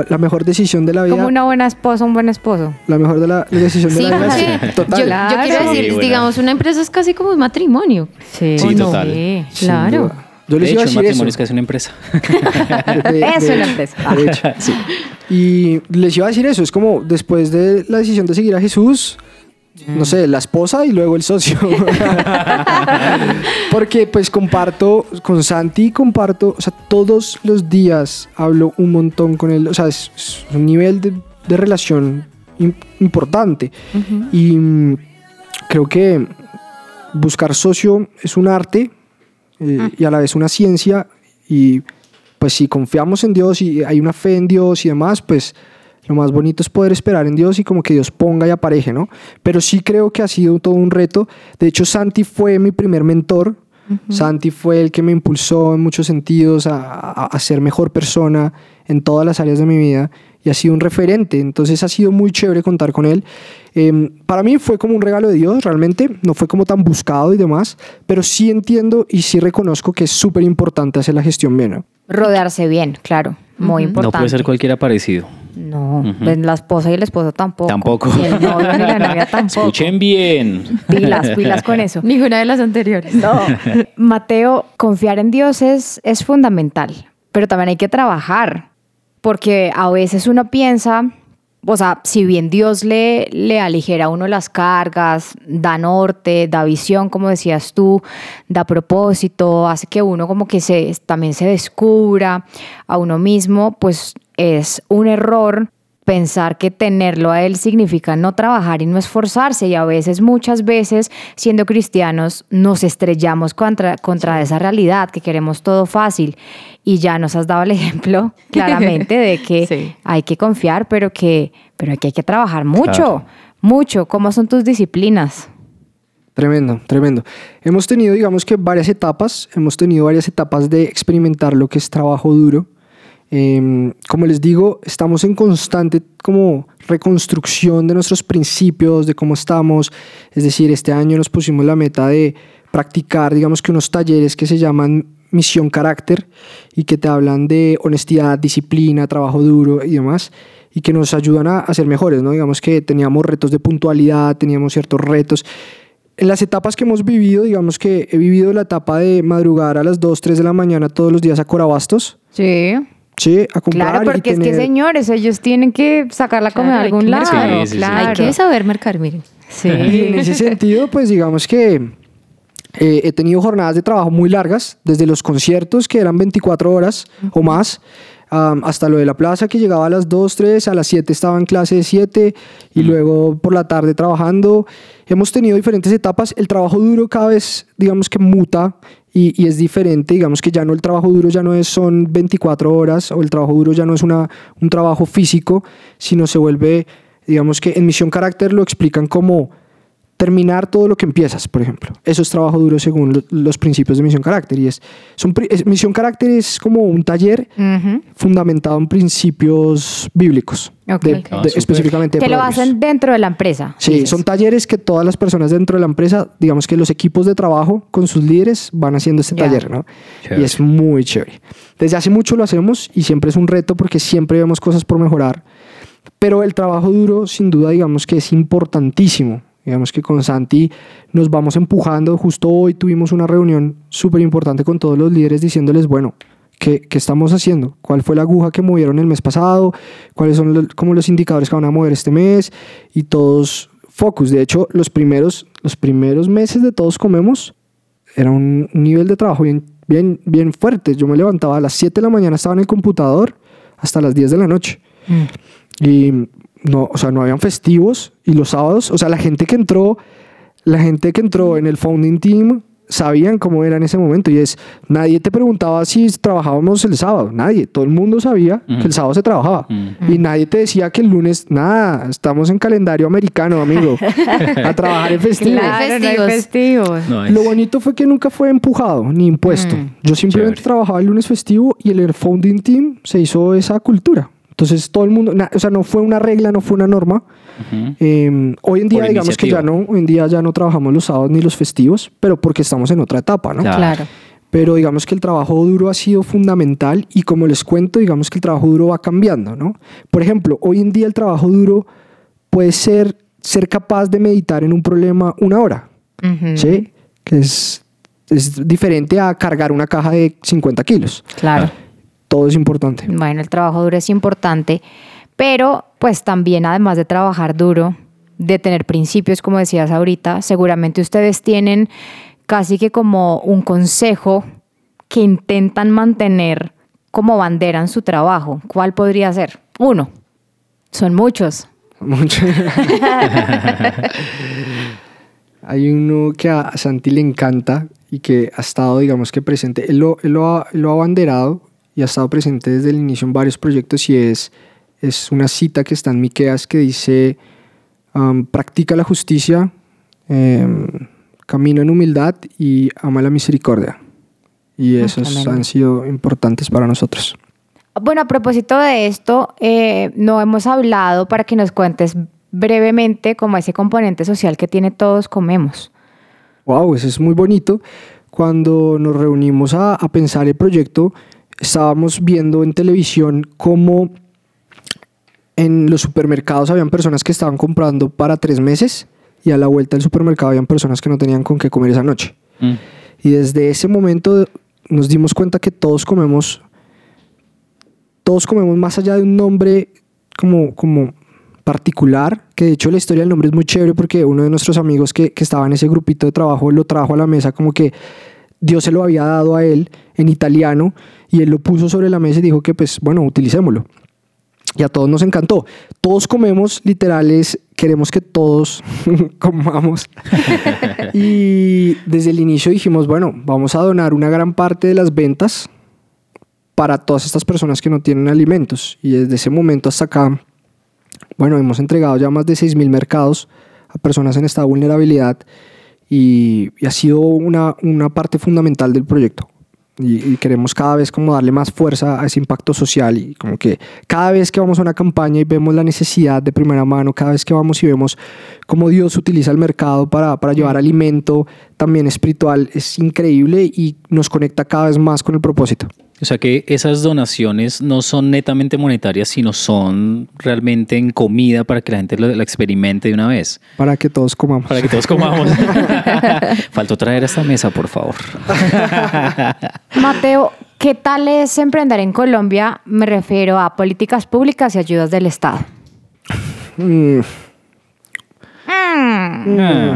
Speaker 7: La mejor decisión de la vida.
Speaker 2: Como una buena esposa, un buen esposo.
Speaker 7: La mejor de la, la decisión
Speaker 4: Sí,
Speaker 7: de la vida. sí, total.
Speaker 4: yo, yo quiero decir, digamos, una empresa es casi como un matrimonio.
Speaker 2: Sí,
Speaker 3: Sí,
Speaker 4: ¿O no?
Speaker 3: total.
Speaker 7: Sin
Speaker 4: Claro.
Speaker 7: Yo les
Speaker 3: de
Speaker 7: iba a
Speaker 3: hecho,
Speaker 7: decir eso.
Speaker 3: es casi una empresa.
Speaker 7: De-
Speaker 2: es
Speaker 7: hecho,
Speaker 2: empresa.
Speaker 7: de hecho.
Speaker 3: Sí.
Speaker 7: Y les iba a decir eso, es como después de la decisión de seguir a Jesús, no sé, la esposa y luego el socio. Porque pues comparto con Santi, comparto, o sea, todos los días hablo un montón con él, o sea, es, es un nivel de, de relación im- importante. Y mm, creo que buscar socio es un arte eh, y a la vez una ciencia y pues si confiamos en Dios y hay una fe en Dios y demás, pues lo más bonito es poder esperar en Dios y como que Dios ponga y apareje, ¿no? Pero sí creo que ha sido todo un reto. De hecho, Santi fue mi primer mentor. Santi fue el que me impulsó en muchos sentidos a, a- a ser mejor persona en todas las áreas de mi vida y ha sido un referente. Entonces ha sido muy chévere contar con él. Em, para mí fue como un regalo de Dios, realmente. No fue como tan buscado y demás, pero sí entiendo y sí reconozco que es súper importante hacer la gestión bien. ¿no?
Speaker 2: Rodearse bien, claro. Muy
Speaker 3: No
Speaker 2: importante.
Speaker 3: puede ser cualquiera parecido.
Speaker 2: No,
Speaker 3: Ujú.
Speaker 2: pues la esposa y el esposo tampoco.
Speaker 3: Tampoco.
Speaker 2: Y el novio ni la novia tampoco.
Speaker 3: Escuchen bien.
Speaker 2: Pilas, pilas con eso.
Speaker 4: Ninguna de las anteriores.
Speaker 2: No. Mateo, confiar en Dios es, es fundamental, pero también hay que trabajar, porque a veces uno piensa, o sea, si bien Dios le, le aligera a uno las cargas, da norte, da visión, como decías tú, da propósito, hace que uno como que se, también se descubra a uno mismo, pues es un error pensar que tenerlo a él significa no trabajar y no esforzarse y a veces, muchas veces, siendo cristianos, nos estrellamos contra, contra esa realidad, que queremos todo fácil y ya nos has dado el ejemplo claramente de que
Speaker 4: Sí.
Speaker 2: hay que confiar, pero que, pero que hay que trabajar mucho,
Speaker 3: Claro.
Speaker 2: mucho. ¿Cómo son tus disciplinas?
Speaker 7: Tremendo, tremendo. Hemos tenido, digamos que varias etapas, hemos tenido varias etapas de experimentar lo que es trabajo duro. Em, como les digo, estamos en constante como reconstrucción de nuestros principios, de cómo estamos. Es decir, este año nos pusimos la meta de practicar, digamos que unos talleres que se llaman misión carácter y que te hablan de honestidad, disciplina, trabajo duro y demás y que nos ayudan a, a ser mejores, ¿no? Digamos que teníamos retos de puntualidad, teníamos ciertos retos. En las etapas que hemos vivido, digamos que he vivido la etapa de madrugar a las 2, 3 de la mañana todos los días a Corabastos,
Speaker 2: Sí.
Speaker 7: ¿Sí? A comprar
Speaker 2: Claro,
Speaker 7: y
Speaker 2: porque es que
Speaker 7: tener-
Speaker 2: señores, ellos tienen que sacar la comida
Speaker 4: Claro,
Speaker 2: de
Speaker 4: hay
Speaker 2: algún
Speaker 4: que
Speaker 2: lado.
Speaker 3: Sí, sí,
Speaker 2: claro.
Speaker 4: Hay que saber mercar, miren.
Speaker 2: Sí.
Speaker 7: Y en ese sentido, pues digamos que eh, he tenido jornadas de trabajo muy largas, desde los conciertos que eran 24 horas o más, hasta lo de la plaza que llegaba a las 2, 3, a las 7 estaba en clase de 7 y luego por la tarde trabajando. Hemos tenido diferentes etapas. El trabajo duro cada vez, digamos que muta y, y es diferente. Digamos que ya no el trabajo duro ya no es, son 24 horas o el trabajo duro ya no es una, un trabajo físico, sino se vuelve, digamos que en Misión Carácter lo explican como terminar todo lo que empiezas, por ejemplo. Eso es trabajo duro según lo- los principios de Misión Carácter. Y es, son, es- Misión Carácter es como un taller
Speaker 2: Ujú.
Speaker 7: fundamentado en principios bíblicos,
Speaker 2: Ok.
Speaker 7: de-
Speaker 2: Ah,
Speaker 7: de- específicamente.
Speaker 2: Que lo hacen dentro de la empresa.
Speaker 7: Sí,
Speaker 2: dices.
Speaker 7: son talleres que todas las personas dentro de la empresa, digamos que los equipos de trabajo con sus líderes van haciendo este
Speaker 2: Ya.
Speaker 7: taller, ¿no?
Speaker 3: Chévere.
Speaker 7: Y es muy chévere. Desde hace mucho lo hacemos y siempre es un reto porque siempre vemos cosas por mejorar. Pero el trabajo duro, sin duda, digamos que es importantísimo. Digamos que con Santi nos vamos empujando. Justo hoy tuvimos una reunión súper importante con todos los líderes diciéndoles, bueno, ¿qué, qué estamos haciendo? ¿Cuál fue la aguja que movieron el mes pasado? ¿Cuáles son los, como los indicadores que van a mover este mes? Y todos focus. De hecho, los primeros, los primeros meses de Todos Comemos era un nivel de trabajo bien, bien, bien fuerte. Yo me levantaba a las 7 de la mañana, estaba en el computador hasta las 10 de la noche. Y no, o sea, no habían festivos y los sábados, o sea, la gente que entró, la gente que entró en el founding team sabían cómo era en ese momento y es, nadie te preguntaba si trabajábamos el sábado, nadie, todo el mundo sabía que el sábado se trabajaba y nadie te decía que el lunes, nada, estamos en calendario americano, amigo, a trabajar en festivos.
Speaker 2: Claro, no hay festivos.
Speaker 3: No, es-
Speaker 7: Lo bonito fue que nunca fue empujado ni impuesto. Yo simplemente trabajaba el lunes festivo y en el founding team se hizo esa cultura. Entonces todo el mundo, na- o sea, no fue una regla, no fue una norma. Eh, hoy en día,
Speaker 3: Por
Speaker 7: digamos que ya no, hoy en día ya no trabajamos los sábados ni los festivos, pero porque estamos en otra etapa, ¿no?
Speaker 3: Claro.
Speaker 2: Claro.
Speaker 7: Pero digamos que el trabajo duro ha sido fundamental y como les cuento, digamos que el trabajo duro va cambiando, ¿no? Por ejemplo, hoy en día el trabajo duro puede ser ser capaz de meditar en un problema una hora. ¿sí? Que es, es diferente a cargar una caja de 50 kilos.
Speaker 2: Claro.
Speaker 7: Todo es importante.
Speaker 2: Bueno, el trabajo duro es importante, pero pues también además de trabajar duro, de tener principios, como decías ahorita, seguramente ustedes tienen casi que como un consejo que intentan mantener como bandera en su trabajo. ¿Cuál podría ser? Uno. Son muchos.
Speaker 7: Mucho. Hay uno que a Santi le encanta y que ha estado, digamos que presente. Él lo, él lo ha, lo ha abanderado y ha estado presente desde el inicio en varios proyectos y es, es una cita que está en Miqueas que dice, um, practica la justicia, em, camina en humildad y ama la misericordia. Y esos
Speaker 2: tremendo.
Speaker 7: han sido importantes para nosotros.
Speaker 2: Bueno, a propósito de esto, eh, no hemos hablado para que nos cuentes brevemente como ese componente social que tiene Todos Comemos.
Speaker 7: Wow, eso es muy bonito. Cuando nos reunimos a, a pensar el proyecto, estábamos viendo en televisión cómo en los supermercados habían personas que estaban comprando para tres meses y a la vuelta del supermercado habían personas que no tenían con qué comer esa noche.
Speaker 3: Mm.
Speaker 7: Y desde ese momento nos dimos cuenta que todos comemos, todos comemos más allá de un nombre como, como particular, que de hecho la historia del nombre es muy chévere porque uno de nuestros amigos que, que estaba en ese grupito de trabajo lo trajo a la mesa como que Dios se lo había dado a él en italiano y él lo puso sobre la mesa y dijo que pues bueno, utilicémoslo. Y a todos nos encantó. Todos comemos, literales, queremos que todos comamos. y desde el inicio dijimos, bueno, vamos a donar una gran parte de las ventas para todas estas personas que no tienen alimentos. Y desde ese momento hasta acá, bueno, hemos entregado ya más de 6.000 mercados a personas en esta vulnerabilidad y, y ha sido una, una parte fundamental del proyecto. Y, y queremos cada vez como darle más fuerza a ese impacto social y como que cada vez que vamos a una campaña y vemos la necesidad de primera mano, cada vez que vamos y vemos cómo Dios utiliza el mercado para, para llevar alimento también espiritual, es increíble y nos conecta cada vez más con el propósito.
Speaker 3: O sea que esas donaciones no son netamente monetarias, sino son realmente en comida para que la gente la experimente de una vez.
Speaker 7: Para que todos comamos.
Speaker 3: Para que todos comamos. Faltó traer esta mesa, por favor.
Speaker 2: Mateo, ¿qué tal es emprender en Colombia? Me refiero a políticas públicas y ayudas del Estado.
Speaker 7: Mm.
Speaker 2: Mm.
Speaker 7: A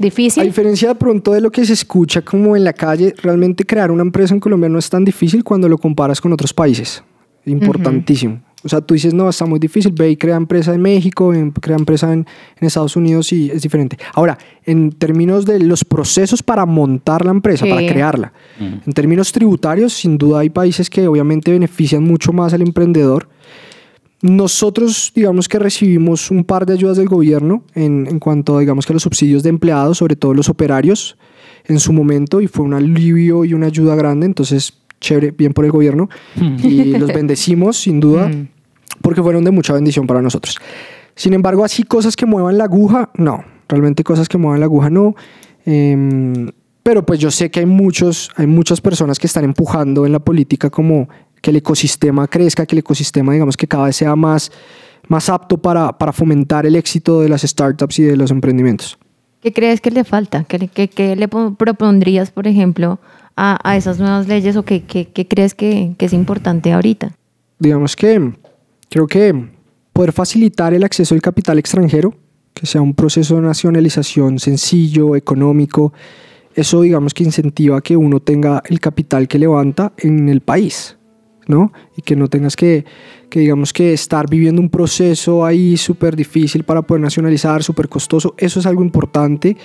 Speaker 2: Difícil.
Speaker 7: diferencia de pronto de lo que se escucha como en la calle, realmente crear una empresa en Colombia no es tan difícil cuando lo comparas con otros países. Importantísimo. O sea, tú dices, no, está muy difícil, ve y crea empresa en México, en- crea empresa en, en Estados Unidos y es diferente. Ahora, en términos de los procesos para montar la empresa,
Speaker 2: Sí.
Speaker 7: para crearla, en términos tributarios, sin duda hay países que obviamente benefician mucho más al emprendedor. Nosotros, digamos que recibimos un par de ayudas del gobierno en, en cuanto, digamos que a los subsidios de empleados, sobre todo los operarios, en su momento, y fue un alivio y una ayuda grande, entonces, chévere, bien por el gobierno, y los bendecimos, sin duda, porque fueron de mucha bendición para nosotros. Sin embargo, así cosas que muevan la aguja, no, realmente cosas que muevan la aguja, no. Em, pero pues yo sé que hay muchos, hay muchas personas que están empujando en la política como que el ecosistema crezca, que el ecosistema digamos que cada vez sea más, más apto para, para fomentar el éxito de las startups y de los emprendimientos.
Speaker 4: ¿Qué crees que le falta? ¿Qué, qué- qué le po- propondrías, por ejemplo, a, a esas nuevas leyes o qué, qué- qué crees que, que es importante ahorita?
Speaker 7: digamos que creo que poder facilitar el acceso al capital extranjero, que sea un proceso de nacionalización sencillo, económico, eso digamos que incentiva que uno tenga el capital que levanta en el país, ¿no? Y que no tengas que, que digamos que estar viviendo un proceso ahí súper difícil para poder nacionalizar, súper costoso, eso es algo importante.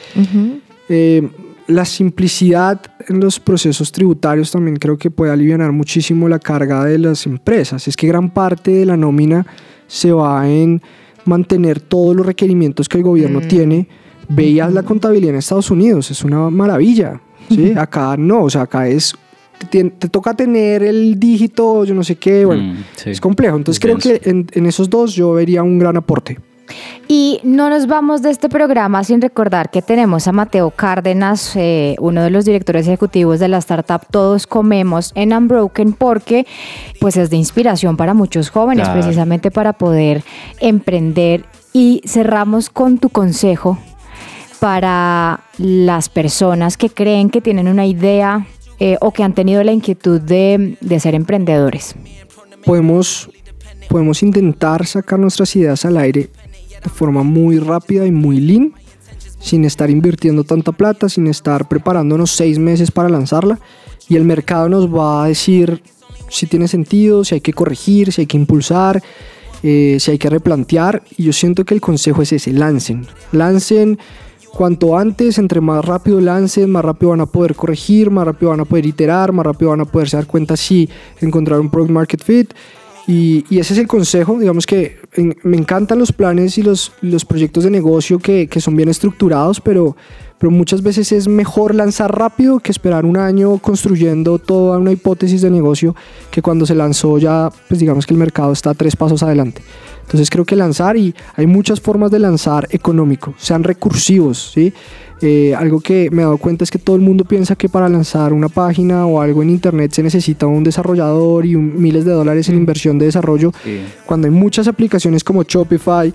Speaker 7: Eh, la simplicidad en los procesos tributarios también creo que puede aliviar muchísimo la carga de las empresas. Es que gran parte de la nómina se va en mantener todos los requerimientos que el gobierno
Speaker 2: Mm.
Speaker 7: tiene. Veías la contabilidad en Estados Unidos, es una maravilla. ¿sí? Acá no, o sea, acá es te, te toca tener el dígito, yo no sé qué, bueno,
Speaker 3: Mm, sí.
Speaker 7: es complejo. Entonces
Speaker 3: Es
Speaker 7: creo
Speaker 3: denso.
Speaker 7: que en, en esos dos yo vería un gran aporte.
Speaker 2: Y no nos vamos de este programa sin recordar que tenemos a Mateo Cárdenas, eh, uno de los directores ejecutivos de la startup Todos Comemos en Unbroken, porque pues es de inspiración para muchos jóvenes,
Speaker 3: Claro.
Speaker 2: precisamente para poder emprender. Y cerramos con tu consejo para las personas que creen que tienen una idea eh, o que han tenido la inquietud de, de ser emprendedores.
Speaker 7: podemos, podemos intentar sacar nuestras ideas al aire de forma muy rápida y muy lean, sin estar invirtiendo tanta plata, sin estar preparándonos seis meses para lanzarla. Y el mercado nos va a decir si tiene sentido, si hay que corregir, si hay que impulsar, eh, si hay que replantear. Y yo siento que el consejo es ese, lancen. Lancen cuanto antes, entre más rápido lancen, más rápido van a poder corregir, más rápido van a poder iterar, más rápido van a poderse dar cuenta si encontrar un product market fit. Y, y ese es el consejo, digamos que en- me encantan los planes y los, los proyectos de negocio que, que son bien estructurados, pero, pero muchas veces es mejor lanzar rápido que esperar un año construyendo toda una hipótesis de negocio que cuando se lanzó ya, pues digamos que el mercado está tres pasos adelante. Entonces creo que lanzar y hay muchas formas de lanzar económico, sean recursivos, ¿sí? Eh, algo que me he dado cuenta es que todo el mundo piensa que para lanzar una página o algo en internet se necesita un desarrollador y un- miles de dólares en inversión de desarrollo, cuando hay muchas aplicaciones como Shopify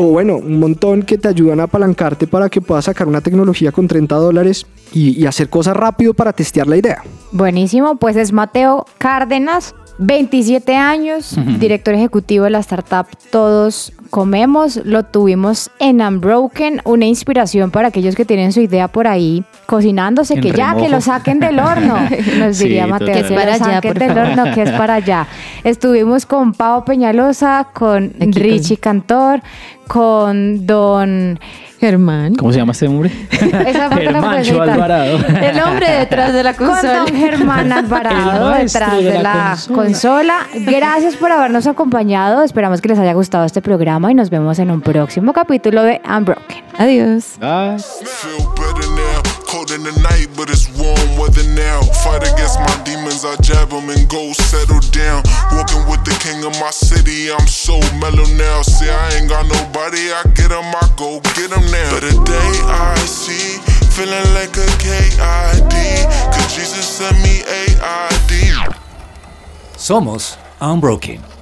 Speaker 7: o bueno, un montón que te ayudan a apalancarte para que puedas sacar una tecnología con 30 dólares y, y hacer cosas rápido para testear la idea.
Speaker 2: Buenísimo, pues es Mateo Cárdenas, 27 años, director ejecutivo de la startup Todos Comemos. Lo tuvimos en Unbroken, una inspiración para aquellos que tienen su idea por ahí cocinándose,
Speaker 4: En
Speaker 2: que ya, que lo saquen del horno, nos
Speaker 4: Sí,
Speaker 2: diría Mateo, que
Speaker 4: para
Speaker 2: lo
Speaker 4: allá,
Speaker 2: saquen del
Speaker 4: favor.
Speaker 2: horno, que es para allá. Estuvimos con Pau Peñalosa, con Richie Cantor, con Don...
Speaker 4: Germán.
Speaker 3: ¿Cómo se llama este hombre?
Speaker 2: Esa editar.
Speaker 3: Alvarado.
Speaker 4: El hombre detrás de la consola.
Speaker 2: Con don Germán Alvarado detrás
Speaker 3: de
Speaker 2: de
Speaker 3: la
Speaker 2: la,
Speaker 3: consola.
Speaker 2: consola. Gracias por habernos acompañado. Esperamos que les haya gustado este programa y nos vemos en un próximo capítulo de Unbroken.
Speaker 4: Adiós.
Speaker 14: Cold in the night, but it's warm weather now. Fight against my demons, I jab them and go settle down. Walking with the king of my city, I'm so mellow now. See, I ain't got nobody, I get 'em, I go get 'em now. But today I see, feeling like a KID. Cause Jesus sent me AID.
Speaker 1: Somos Unbroken.